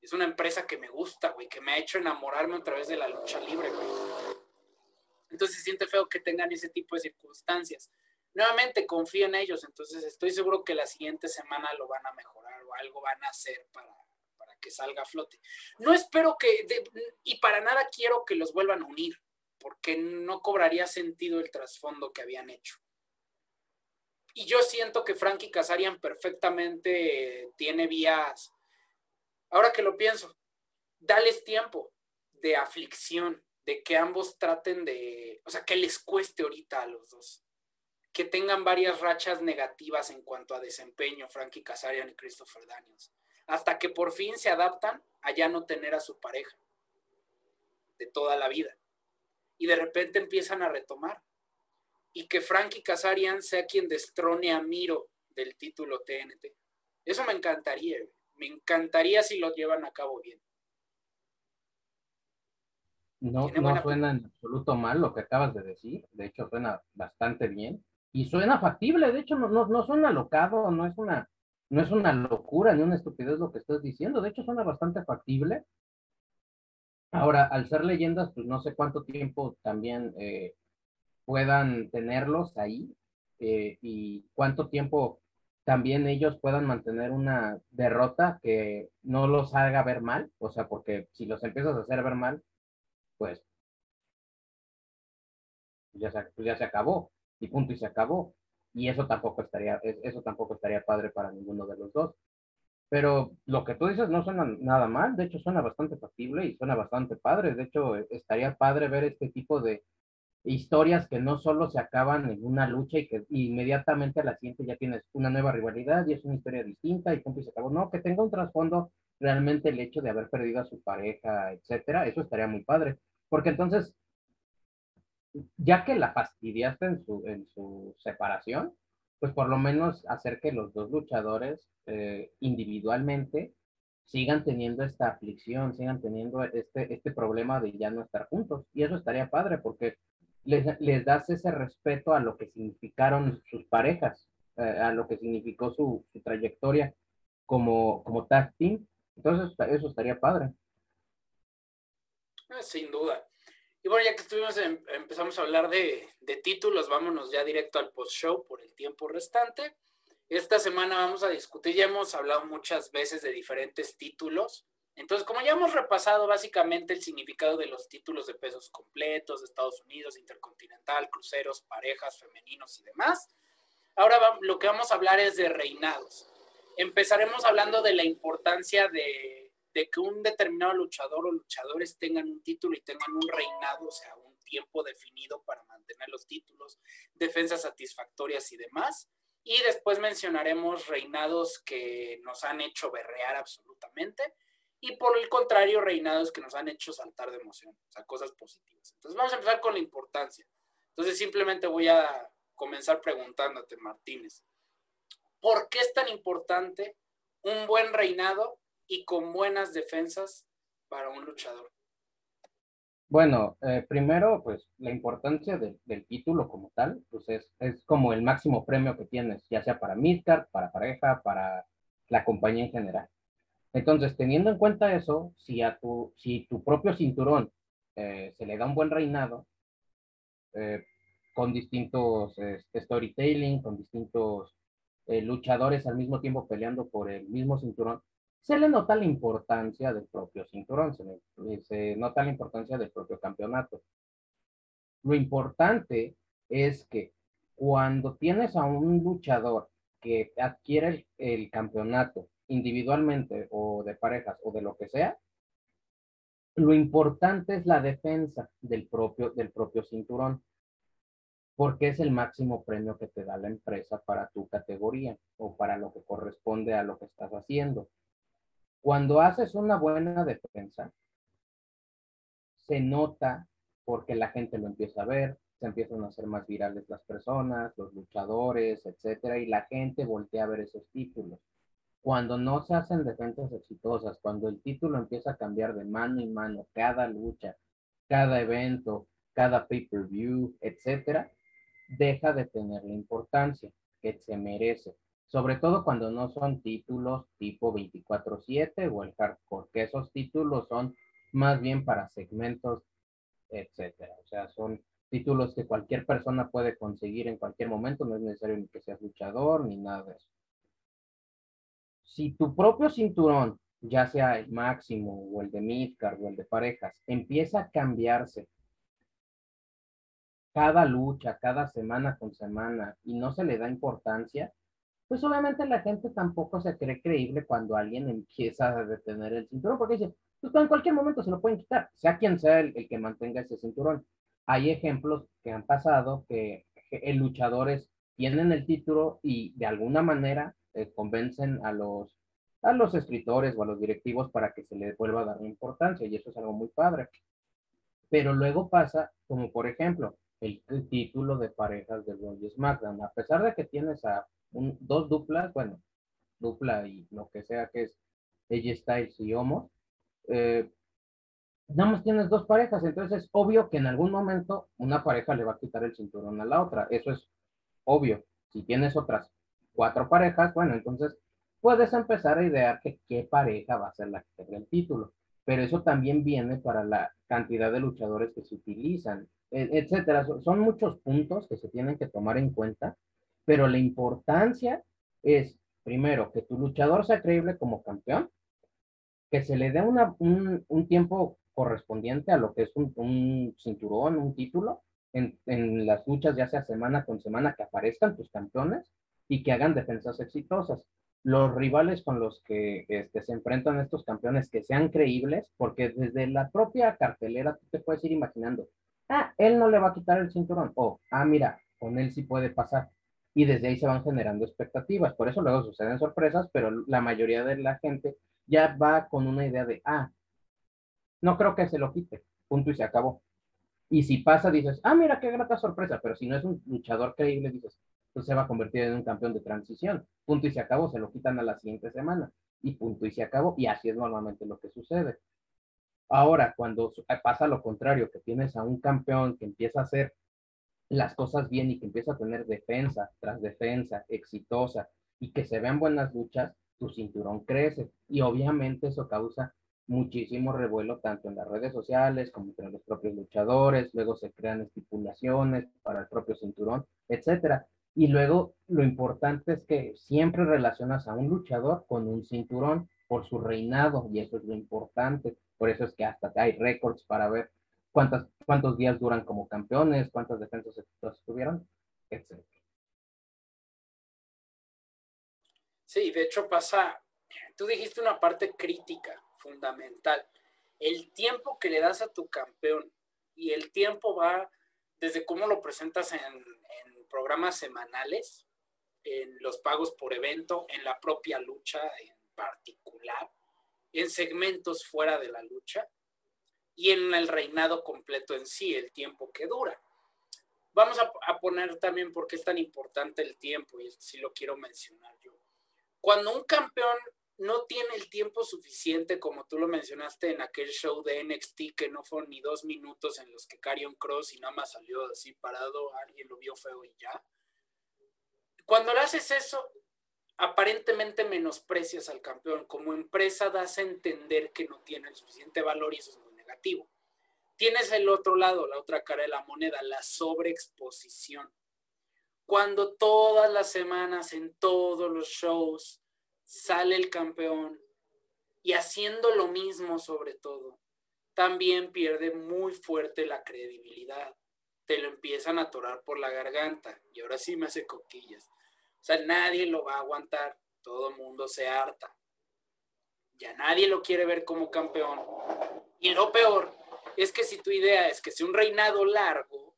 Es una empresa que me gusta, güey, que me ha hecho enamorarme a través de la lucha libre, güey. Entonces se siente feo que tengan ese tipo de circunstancias nuevamente confío en ellos, entonces estoy seguro que la siguiente semana lo van a mejorar o algo van a hacer para, para que salga a flote. No espero que, y para nada quiero que los vuelvan a unir, porque no cobraría sentido el trasfondo que habían hecho. Y yo siento que Frankie Kazarian perfectamente tiene vías. Ahora que lo pienso, dales tiempo de aflicción, de que ambos traten de, o sea, que les cueste ahorita a los dos que tengan varias rachas negativas en cuanto a desempeño, Frankie Kazarian y Christopher Daniels, hasta que por fin se adaptan a ya no tener a su pareja de toda la vida. Y de repente empiezan a retomar. Y que Frankie Kazarian sea quien destrone a Miro del título TNT. Eso me encantaría, me encantaría si lo llevan a cabo bien.
No, no suena en absoluto mal lo que acabas de decir, de hecho suena bastante bien y suena factible, de hecho no, no, no suena alocado, no es una, no es una locura ni una estupidez lo que estás diciendo, de hecho suena bastante factible. Ahora, al ser leyendas, pues no sé cuánto tiempo también eh, puedan tenerlos ahí eh, y cuánto tiempo también ellos puedan mantener una derrota que no los haga ver mal, o sea, porque si los empiezas a hacer ver mal, pues ya se, ya se acabó y punto y se acabó. Y eso tampoco estaría, eso tampoco estaría padre para ninguno de los dos. Pero lo que tú dices no suena nada mal, de hecho suena bastante factible y suena bastante padre. De hecho, estaría padre ver este tipo de historias que no solo se acaban en una lucha y que inmediatamente a la siguiente ya tienes una nueva rivalidad y es una historia distinta y punto y se acabó. No, que tenga un trasfondo realmente el hecho de haber perdido a su pareja, etcétera, eso estaría muy padre. Porque entonces ya que la fastidiaste en su, en su separación, pues por lo menos hacer que los dos luchadores eh, individualmente sigan teniendo esta aflicción, sigan teniendo este, este problema de ya no estar juntos. Y eso estaría padre porque les, les das ese respeto a lo que significaron sus parejas, eh, a lo que significó su, su, trayectoria como, como tag team. Entonces, eso estaría padre.
Sin duda. Y bueno, ya que estuvimos empezamos a hablar de, títulos, vámonos ya directo al post-show por el tiempo restante. Esta semana vamos a discutir, ya hemos hablado muchas veces de diferentes títulos. Entonces, como ya hemos repasado básicamente el significado de los títulos de pesos completos de Estados Unidos, Intercontinental, cruceros, parejas, femeninos y demás, ahora lo que vamos a hablar es de reinados. Empezaremos hablando de la importancia de de que un determinado luchador o luchadores tengan un título y tengan un reinado, o sea, un tiempo definido para mantener los títulos, defensas satisfactorias y demás. Y después mencionaremos reinados que nos han hecho berrear absolutamente y por el contrario, reinados que nos han hecho saltar de emoción, o sea, cosas positivas. Entonces vamos a empezar con la importancia. Entonces simplemente voy a comenzar preguntándote, Martínez, ¿por qué es tan importante un buen reinado y con buenas defensas para un luchador?
Bueno, eh, primero, pues la importancia del título como tal, pues es, es, como el máximo premio que tienes, ya sea para Midcard, para pareja, para la compañía en general. Entonces, teniendo en cuenta eso, si a tu, si tu propio cinturón eh, se le da un buen reinado, eh, con distintos este, storytelling, con distintos luchadores al mismo tiempo peleando por el mismo cinturón, se le nota la importancia del propio cinturón, se, se nota la importancia del propio campeonato. Lo importante es que cuando tienes a un luchador que adquiere el, campeonato individualmente o de parejas o de lo que sea, lo importante es la defensa del propio, del propio cinturón, porque es el máximo premio que te da la empresa para tu categoría o para lo que corresponde a lo que estás haciendo. Cuando haces una buena defensa, se nota porque la gente lo empieza a ver, se empiezan a hacer más virales las personas, los luchadores, etcétera, y la gente voltea a ver esos títulos. Cuando no se hacen defensas exitosas, cuando el título empieza a cambiar de mano en mano, cada lucha, cada evento, cada pay-per-view, etcétera, deja de tener la importancia que se merece. Sobre todo cuando no son títulos tipo 24/7 o el hardcore, que esos títulos son más bien para segmentos, etcétera. O sea, son títulos que cualquier persona puede conseguir en cualquier momento, no es necesario que seas luchador ni nada de eso. Si tu propio cinturón, ya sea el máximo o el de midcard o el de parejas, empieza a cambiarse cada lucha, cada semana con semana y no se le da importancia, pues obviamente la gente tampoco se cree creíble cuando alguien empieza a detener el cinturón, porque dice, pues en cualquier momento se lo pueden quitar, sea quien sea el, que mantenga ese cinturón hay ejemplos que han pasado que, el luchadores tienen el título y de alguna manera eh, convencen a los, a los escritores o a los directivos para que se les vuelva a dar importancia y eso es algo muy padre. Pero luego pasa, como por ejemplo, el, título de parejas de y SmackDown. A pesar de que tienes a dos duplas, bueno, dupla y lo que sea que es AJ Styles y Homos, eh, nada más tienes dos parejas, entonces es obvio que en algún momento una pareja le va a quitar el cinturón a la otra, eso es obvio. Si tienes otras cuatro parejas, bueno, entonces puedes empezar a idear que qué pareja va a ser la que tenga el título, pero eso también viene para la cantidad de luchadores que se utilizan, e, etcétera. Son muchos puntos que se tienen que tomar en cuenta, pero la importancia es, primero, que tu luchador sea creíble como campeón, que se le dé una, un, tiempo correspondiente a lo que es un, cinturón, un título, en, las luchas, ya sea semana con semana, que aparezcan tus campeones y que hagan defensas exitosas. Los rivales con los que este, se enfrentan estos campeones que sean creíbles, porque desde la propia cartelera tú te puedes ir imaginando, ah, él no le va a quitar el cinturón, o, ah, mira, con él sí puede pasar. Y desde ahí se van generando expectativas. Por eso luego suceden sorpresas, pero la mayoría de la gente ya va con una idea de, ah, no creo que se lo quite, punto y se acabó. Y si pasa, dices, ah, mira qué grata sorpresa, pero si no es un luchador creíble, dices, pues se va a convertir en un campeón de transición, punto y se acabó, se lo quitan a la siguiente semana, y punto y se acabó, y así es normalmente lo que sucede. Ahora, cuando pasa lo contrario, que tienes a un campeón que empieza a hacer las cosas bien y que empieza a tener defensa tras defensa exitosa y que se vean buenas luchas, tu cinturón crece y obviamente eso causa muchísimo revuelo tanto en las redes sociales como entre los propios luchadores, luego se crean estipulaciones para el propio cinturón, etcétera. Y luego lo importante es que siempre relacionas a un luchador con un cinturón por su reinado y eso es lo importante. Por eso es que hasta hay récords para ver cuántas, cuántos días duran como campeones, cuántas defensas tuvieron, etcétera.
Sí, de hecho pasa, tú dijiste una parte crítica fundamental. El tiempo que le das a tu campeón y el tiempo va desde cómo lo presentas en, programas semanales, en los pagos por evento, en la propia lucha en particular, en segmentos fuera de la lucha y en el reinado completo en sí, el tiempo que dura. Vamos a, a poner también por qué es tan importante el tiempo y si lo quiero mencionar yo. Cuando un campeón no tiene el tiempo suficiente, como tú lo mencionaste en aquel show de NXT, que no fueron ni dos minutos en los que Carion Cross y nada más salió así parado, alguien lo vio feo y ya. Cuando le haces eso, aparentemente menosprecias al campeón. Como empresa das a entender que no tiene el suficiente valor y eso es muy Tienes el otro lado, la otra cara de la moneda, la sobreexposición. Cuando todas las semanas en todos los shows sale el campeón y haciendo lo mismo sobre todo, también pierde muy fuerte la credibilidad. Te lo empiezan a atorar por la garganta y ahora sí me hace coquillas. O sea, nadie lo va a aguantar, todo el mundo se harta. Ya nadie lo quiere ver como campeón. Y lo peor es que si tu idea es que sea un reinado largo,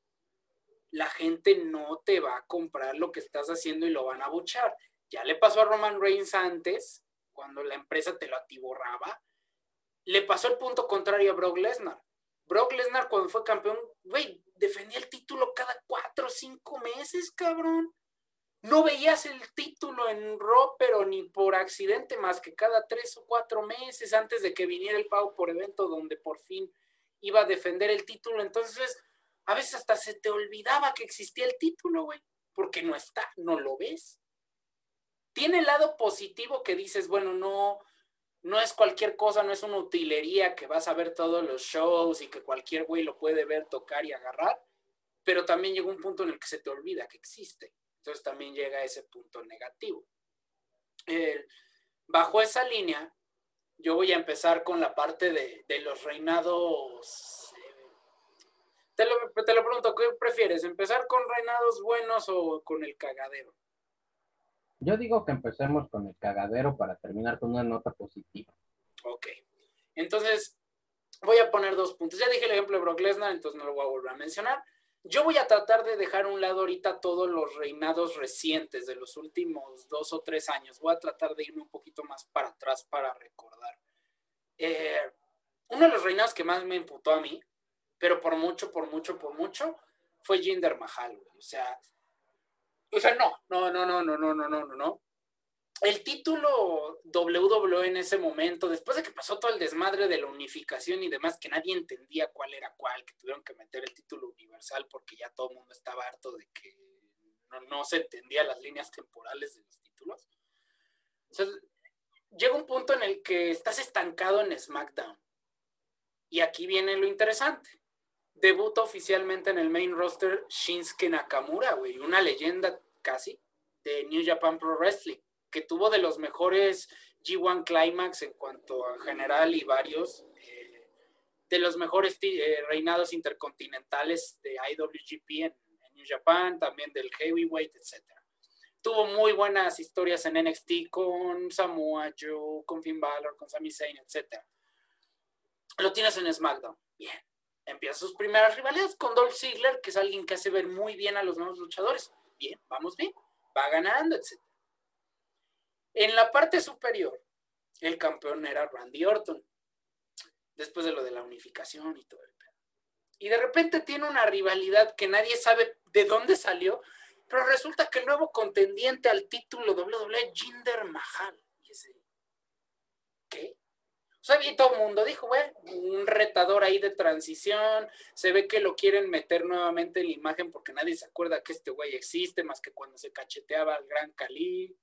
la gente no te va a comprar lo que estás haciendo y lo van a buchar. Ya le pasó a Roman Reigns antes, cuando la empresa te lo atiborraba. Le pasó el punto contrario a Brock Lesnar. Brock Lesnar cuando fue campeón, güey, defendía el título cada cuatro o cinco meses, cabrón. No veías el título en Raw, pero ni por accidente, más que cada tres o cuatro meses antes de que viniera el pago por evento donde por fin iba a defender el título. Entonces, a veces hasta se te olvidaba que existía el título, güey, porque no está, no lo ves. Tiene el lado positivo que dices, bueno, no, no es cualquier cosa, no es una utilería que vas a ver todos los shows y que cualquier güey lo puede ver, tocar y agarrar, pero también llega un punto en el que se te olvida que existe. Entonces también llega a ese punto negativo. bajo esa línea, yo voy a empezar con la parte de, los reinados. Eh, te, lo, te lo pregunto, ¿qué prefieres? ¿Empezar con reinados buenos o con el cagadero?
Yo digo que empecemos con el cagadero para terminar con una nota positiva.
Ok. Entonces, voy a poner dos puntos. Ya dije el ejemplo de Brock Lesnar, entonces no lo voy a volver a mencionar. Yo voy a tratar de dejar a un lado ahorita todos los reinados recientes de los últimos dos o tres años. Voy a tratar de irme un poquito más para atrás para recordar. Eh, uno de los reinados que más me imputó a mí, pero por mucho, por mucho, por mucho, fue Jinder Mahal. O sea, o sea, no, no, no, no, no, no, no, no, no el título WWE en ese momento, después de que pasó todo el desmadre de la unificación y demás, que nadie entendía cuál era cuál, que tuvieron que meter el título universal porque ya todo el mundo estaba harto de que no, se entendía las líneas temporales de los títulos. Entonces, llega un punto en el que estás estancado en SmackDown. Y aquí viene lo interesante. Debuta oficialmente en el main roster Shinsuke Nakamura, güey, una leyenda casi de New Japan Pro Wrestling que tuvo de los mejores G1 Climax en cuanto a general y varios, eh, de los mejores eh, reinados intercontinentales de IWGP en, New Japan, también del Heavyweight, etc. Tuvo muy buenas historias en NXT con Samoa Joe, con Finn Balor, con Sami Zayn, etc. Lo tienes en SmackDown. Bien. Empieza sus primeras rivalidades con Dolph Ziggler, que es alguien que hace ver muy bien a los nuevos luchadores. Bien, vamos bien. Va ganando, etc. En la parte superior, el campeón era Randy Orton, después de lo de la unificación y todo el pedo. Y de repente tiene una rivalidad que nadie sabe de dónde salió, pero resulta que el nuevo contendiente al título WWE Jinder Mahal. Y ese, ¿qué? O sea, y todo el mundo dijo, güey, un retador ahí de transición, se ve que lo quieren meter nuevamente en la imagen porque nadie se acuerda que este güey existe más que cuando se cacheteaba al gran Cali.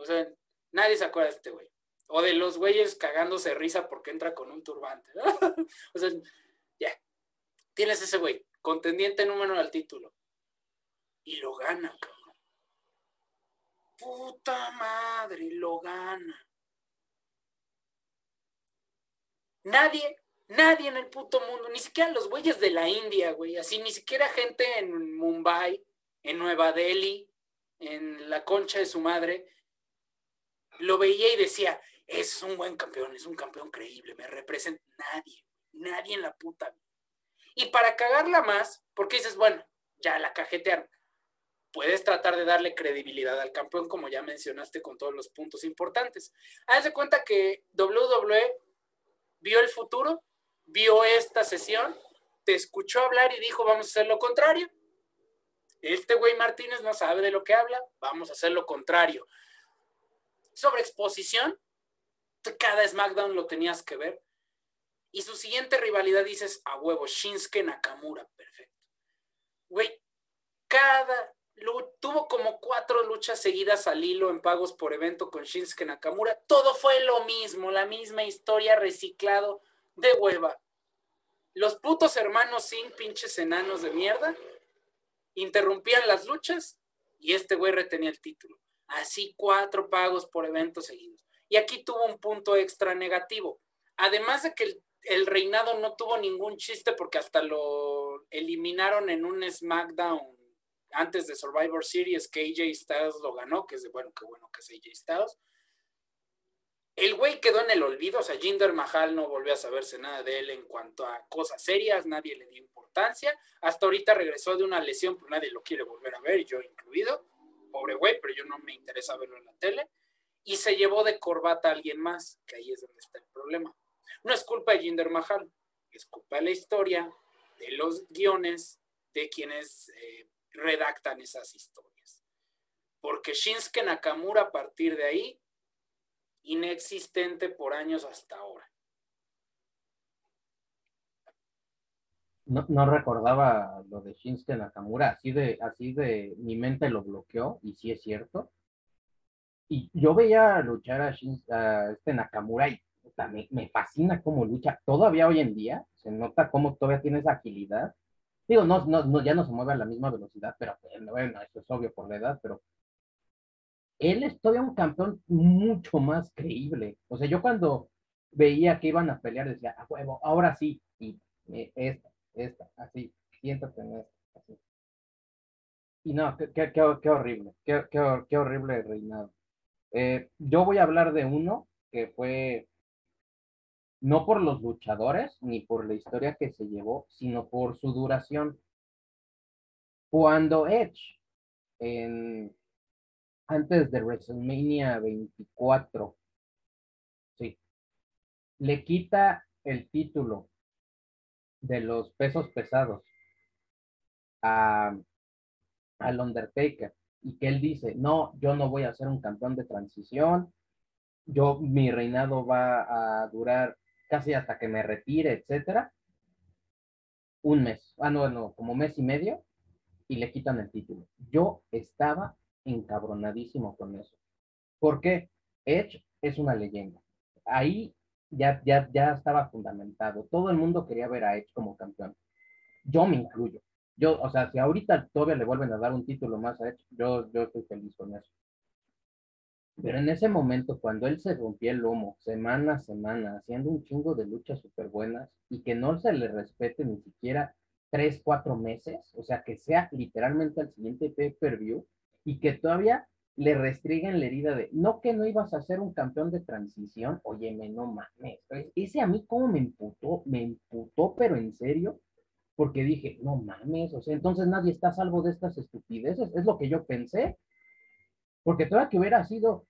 O sea, nadie se acuerda de este güey. O de los güeyes cagándose risa porque entra con un turbante. o sea, ya. Tienes ese güey, contendiente número al título. Y lo gana, cabrón. Puta madre, lo gana. Nadie, nadie en el puto mundo, ni siquiera los güeyes de la India, güey, así, ni siquiera gente en Mumbai, en Nueva Delhi, en la concha de su madre, lo veía y decía, es un buen campeón, es un campeón creíble, me representa nadie, nadie en la puta. Y para cagarla más, porque dices, bueno, ya la cajetearon, puedes tratar de darle credibilidad al campeón, como ya mencionaste con todos los puntos importantes. Haz de cuenta que WWE vio el futuro, vio esta sesión, te escuchó hablar y dijo, vamos a hacer lo contrario. Este güey Martínez no sabe de lo que habla, vamos a hacer lo contrario sobre exposición, cada SmackDown lo tenías que ver. Y su siguiente rivalidad dices, a huevo, Shinsuke Nakamura, perfecto. Güey, cada tuvo como cuatro luchas seguidas al hilo en pagos por evento con Shinsuke Nakamura. Todo fue lo mismo, la misma historia reciclado de hueva. Los putos hermanos sin pinches enanos de mierda interrumpían las luchas y este güey retenía el título. Así cuatro pagos por eventos seguidos. Y aquí tuvo un punto extra negativo. Además de que el, reinado no tuvo ningún chiste porque hasta lo eliminaron en un SmackDown antes de Survivor Series que AJ Styles lo ganó, que es de bueno, qué bueno que es AJ Styles. El güey quedó en el olvido, o sea, Jinder Mahal no volvió a saberse nada de él en cuanto a cosas serias, nadie le dio importancia. Hasta ahorita regresó de una lesión, pero nadie lo quiere volver a ver, yo incluido. Pobre güey, pero yo no me interesa verlo en la tele. Y se llevó de corbata a alguien más, que ahí es donde está el problema. No es culpa de Jinder Mahal, es culpa de la historia, de los guiones, de quienes eh, redactan esas historias. Porque Shinsuke Nakamura a partir de ahí, inexistente por años hasta ahora.
No, no, recordaba lo de Shinsuke Nakamura, así de, así de mi mente lo bloqueó, y sí es cierto. Y yo veía luchar a, a este Nakamura y me, me, fascina cómo lucha. Todavía hoy en día se nota cómo todavía tiene esa agilidad Digo, no, no, ya no se mueve a la misma velocidad, pero bueno, eso es obvio por la edad, pero él es todavía un campeón mucho más creíble. O sea, yo cuando veía que iban a pelear decía, a huevo, ahora sí, y esta, esta, así, siéntate en esta, así. Y no, qué, qué, qué, horrible, qué, qué, horrible reinado. Eh, yo voy a hablar de uno que fue no por los luchadores ni por la historia que se llevó, sino por su duración. Cuando Edge, en, antes de WrestleMania 24, sí, le quita el título de los pesos pesados a, al Undertaker y que él dice, no, yo no voy a ser un campeón de transición, yo, mi reinado va a durar casi hasta que me retire, etcétera, un mes, ah, no, no, como mes y medio, y le quitan el título. Yo estaba encabronadísimo con eso. ¿Por qué? Edge es una leyenda. Ahí ya, ya, ya estaba fundamentado. Todo el mundo quería ver a Edge como campeón. Yo me incluyo. Yo, o sea, si ahorita todavía le vuelven a dar un título más a Edge, yo, yo estoy feliz con eso. Pero en ese momento, cuando él se rompía el lomo, semana a semana, haciendo un chingo de luchas súper buenas y que no se le respete ni siquiera tres, cuatro meses, o sea, que sea literalmente al siguiente pay-per-view y que todavía le restringen la herida de, no que no ibas a ser un campeón de transición, óyeme, no mames, ese a mí como me imputó, me imputó, pero en serio, porque dije, no mames, o sea, entonces nadie está a salvo de estas estupideces, es lo que yo pensé, porque todavía que hubiera sido,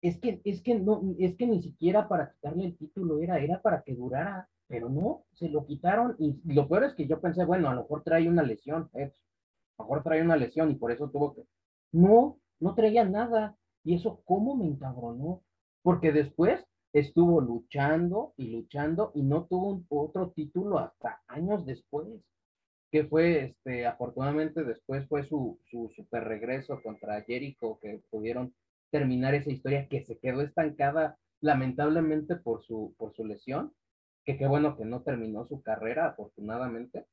es que, es que no, es que ni siquiera para quitarle el título era, era para que durara, pero no, se lo quitaron y lo peor es que yo pensé, bueno, a lo mejor trae una lesión, a lo mejor trae una lesión y por eso tuvo que, no, no traía nada. Y eso cómo me encabronó, porque después estuvo luchando y luchando y no tuvo otro título hasta años después, que fue, este, afortunadamente después fue su, su super regreso contra Jericho, que pudieron terminar esa historia que se quedó estancada lamentablemente por su, por su lesión, que qué bueno que no terminó su carrera, afortunadamente,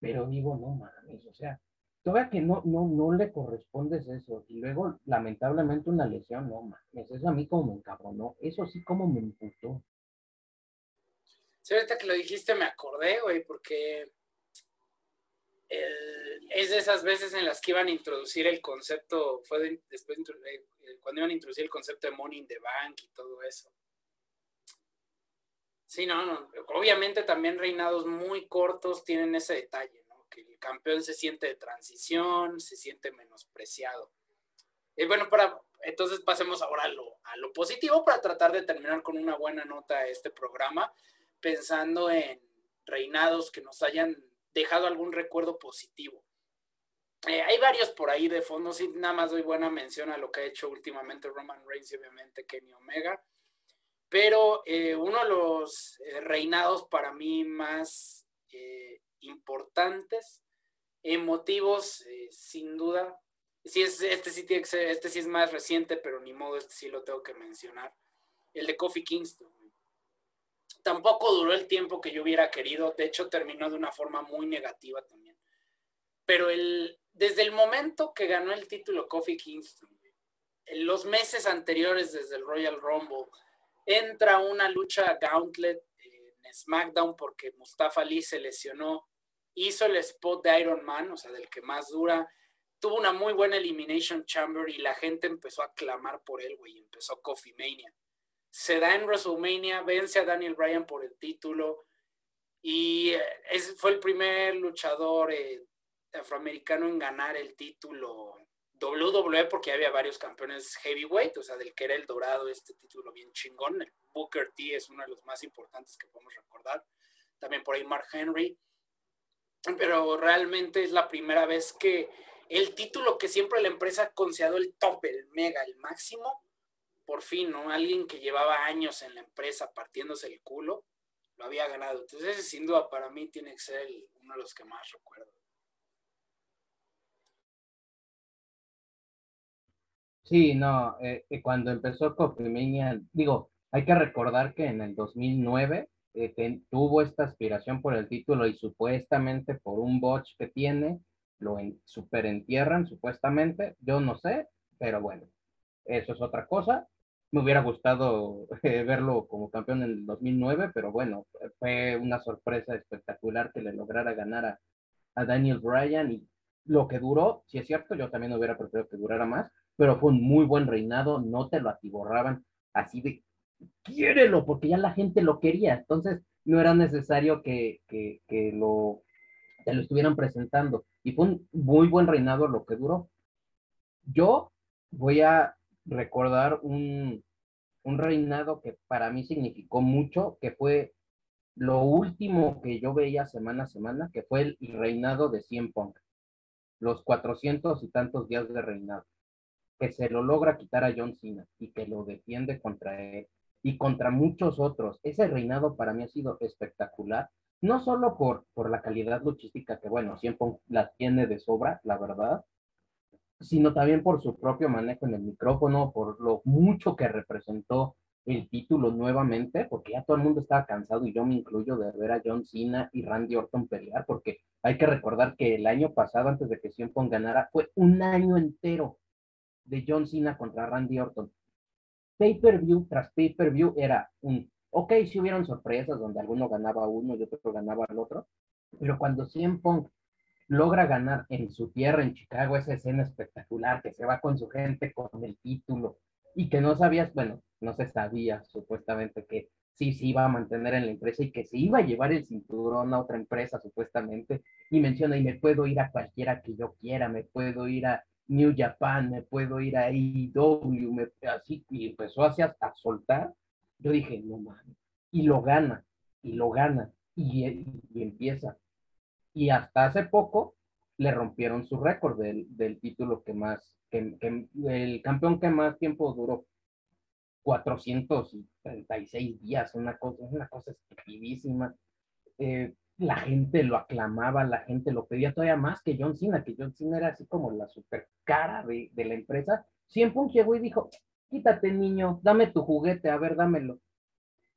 pero digo, no mames, o sea, todavía que no, no, no le correspondes eso, y luego lamentablemente una lesión, no mames, eso a mí como me encabronó, eso sí como me imputó.
Sí, ahorita que lo dijiste me acordé, güey, porque es de esas veces en las que iban a introducir el concepto, fue después eh, cuando iban a introducir el concepto de Money in the Bank y todo eso. Sí, no, no. Obviamente también reinados muy cortos tienen ese detalle. Que el campeón se siente de transición, se siente menospreciado. Y bueno, para, entonces pasemos ahora a lo, a lo positivo para tratar de terminar con una buena nota este programa, pensando en reinados que nos hayan dejado algún recuerdo positivo. Eh, hay varios por ahí de fondo, sí, nada más doy buena mención a lo que ha hecho últimamente Roman Reigns y obviamente Kenny Omega. Pero eh, uno de los eh, reinados para mí más importantes, emotivos, sin duda. Sí es, este, sí tiene que ser, este sí es más reciente, pero ni modo, este sí lo tengo que mencionar. El de Kofi Kingston. tampoco duró el tiempo que yo hubiera querido. De hecho, terminó de una forma muy negativa también. Pero el, desde el momento que ganó el título Kofi Kingston, en los meses anteriores desde el Royal Rumble, entra una lucha gauntlet en SmackDown porque Mustafa Ali se lesionó, hizo el spot de Iron Man, o sea, del que más dura, tuvo una muy buena Elimination Chamber y la gente empezó a clamar por él, güey, empezó Coffee Mania se da en WrestleMania, vence a Daniel Bryan por el título y eh, ese fue el primer luchador eh, afroamericano en ganar el título WWE porque había varios campeones heavyweight, o sea, del que era el dorado, este título bien chingón. Booker T es uno de los más importantes que podemos recordar. También por ahí Mark Henry. Pero realmente es la primera vez que el título que siempre la empresa ha considerado el top, el mega, el máximo, por fin, ¿no? Alguien que llevaba años en la empresa partiéndose el culo, lo había ganado. Entonces, sin duda para mí tiene que ser uno de los que más recuerdo.
Sí, no, eh, eh, cuando empezó Copimania, digo, hay que recordar que en el 2009 eh, tuvo esta aspiración por el título y supuestamente por un botch que tiene, lo en, superentierran supuestamente, yo no sé, pero bueno, eso es otra cosa. Me hubiera gustado eh, verlo como campeón en el 2009, pero bueno, fue una sorpresa espectacular que le lograra ganar a, Daniel Bryan y lo que duró, si es cierto, yo también hubiera preferido que durara más, pero fue un muy buen reinado, no te lo atiborraban así de, quiérelo, porque ya la gente lo quería, entonces no era necesario que, que, que lo, te lo estuvieran presentando. Y fue un muy buen reinado lo que duró. Yo voy a recordar un, un reinado que para mí significó mucho, que fue lo último que yo veía semana a semana, que fue el reinado de Cien Punk, los cuatrocientos y tantos días de reinado, que se lo logra quitar a John Cena y que lo defiende contra él y contra muchos otros. Ese reinado para mí ha sido espectacular, no solo por, por la calidad luchística, que bueno, Punk la tiene de sobra, la verdad, sino también por su propio manejo en el micrófono, por lo mucho que representó el título nuevamente, porque ya todo el mundo estaba cansado y yo me incluyo de ver a John Cena y Randy Orton pelear, porque hay que recordar que el año pasado, antes de que Cien ganara, fue un año entero de John Cena contra Randy Orton. Pay-per-view tras pay-per-view era un, ok, si hubieron sorpresas donde alguno ganaba uno y otro ganaba al otro, pero cuando Cien Pong logra ganar en su tierra, en Chicago, esa escena espectacular, que se va con su gente con el título y que no sabías, bueno, no se sabía supuestamente que sí se iba a mantener en la empresa y que se iba a llevar el cinturón a otra empresa supuestamente y menciona y me puedo ir a cualquiera que yo quiera, me puedo ir a New Japan, me puedo ir a IW, me, así y empezó así a, soltar. Yo dije, no mames, y lo gana, y lo gana, y, y empieza y hasta hace poco le rompieron su récord del, del, título que más, que, el campeón que más tiempo duró, 436 días, una cosa, una cosa estupidísima. Eh, la gente lo aclamaba, la gente lo pedía todavía más que John Cena, que John Cena era así como la super cara de, de la empresa. Siempre llegó y dijo, quítate niño, dame tu juguete, a ver, dámelo.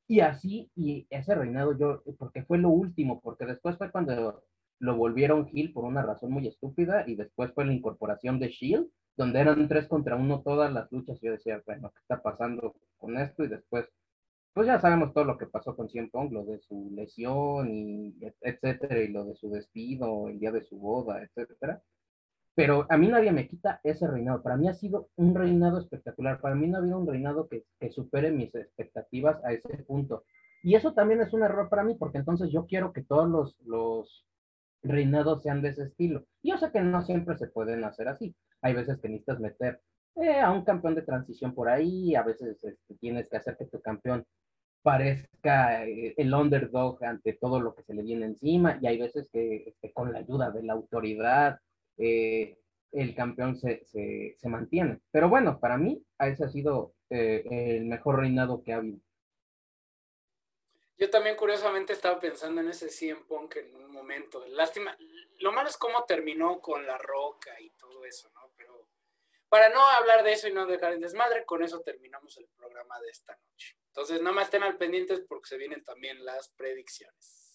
Y así, y ese reinado yo, porque fue lo último, porque después fue cuando lo volvieron Hill por una razón muy estúpida y después fue la incorporación de Shield, donde eran tres contra uno todas las luchas. Yo decía, bueno, ¿qué está pasando con esto? Y después, pues ya sabemos todo lo que pasó con Cien Pong, lo de su lesión y etcétera, y lo de su despido, el día de su boda, etcétera. Pero a mí nadie me quita ese reinado. Para mí ha sido un reinado espectacular. Para mí no ha habido un reinado que, que supere mis expectativas a ese punto. Y eso también es un error para mí, porque entonces yo quiero que todos los, reinados sean de ese estilo. Yo sé que no siempre se pueden hacer así. Hay veces que necesitas meter eh, a un campeón de transición por ahí, a veces este, tienes que hacer que tu campeón parezca eh, el underdog ante todo lo que se le viene encima, y hay veces que este, con la ayuda de la autoridad eh, el campeón se, se, mantiene. Pero bueno, para mí ese ha sido el mejor reinado que ha habido.
Yo también curiosamente estaba pensando en ese CM Punk en un momento. Lástima, lo malo es cómo terminó con la roca y todo eso, ¿no? Pero para no hablar de eso y no dejar en desmadre, con eso terminamos el programa de esta noche. Entonces, no más estén al pendientes porque se vienen también las predicciones.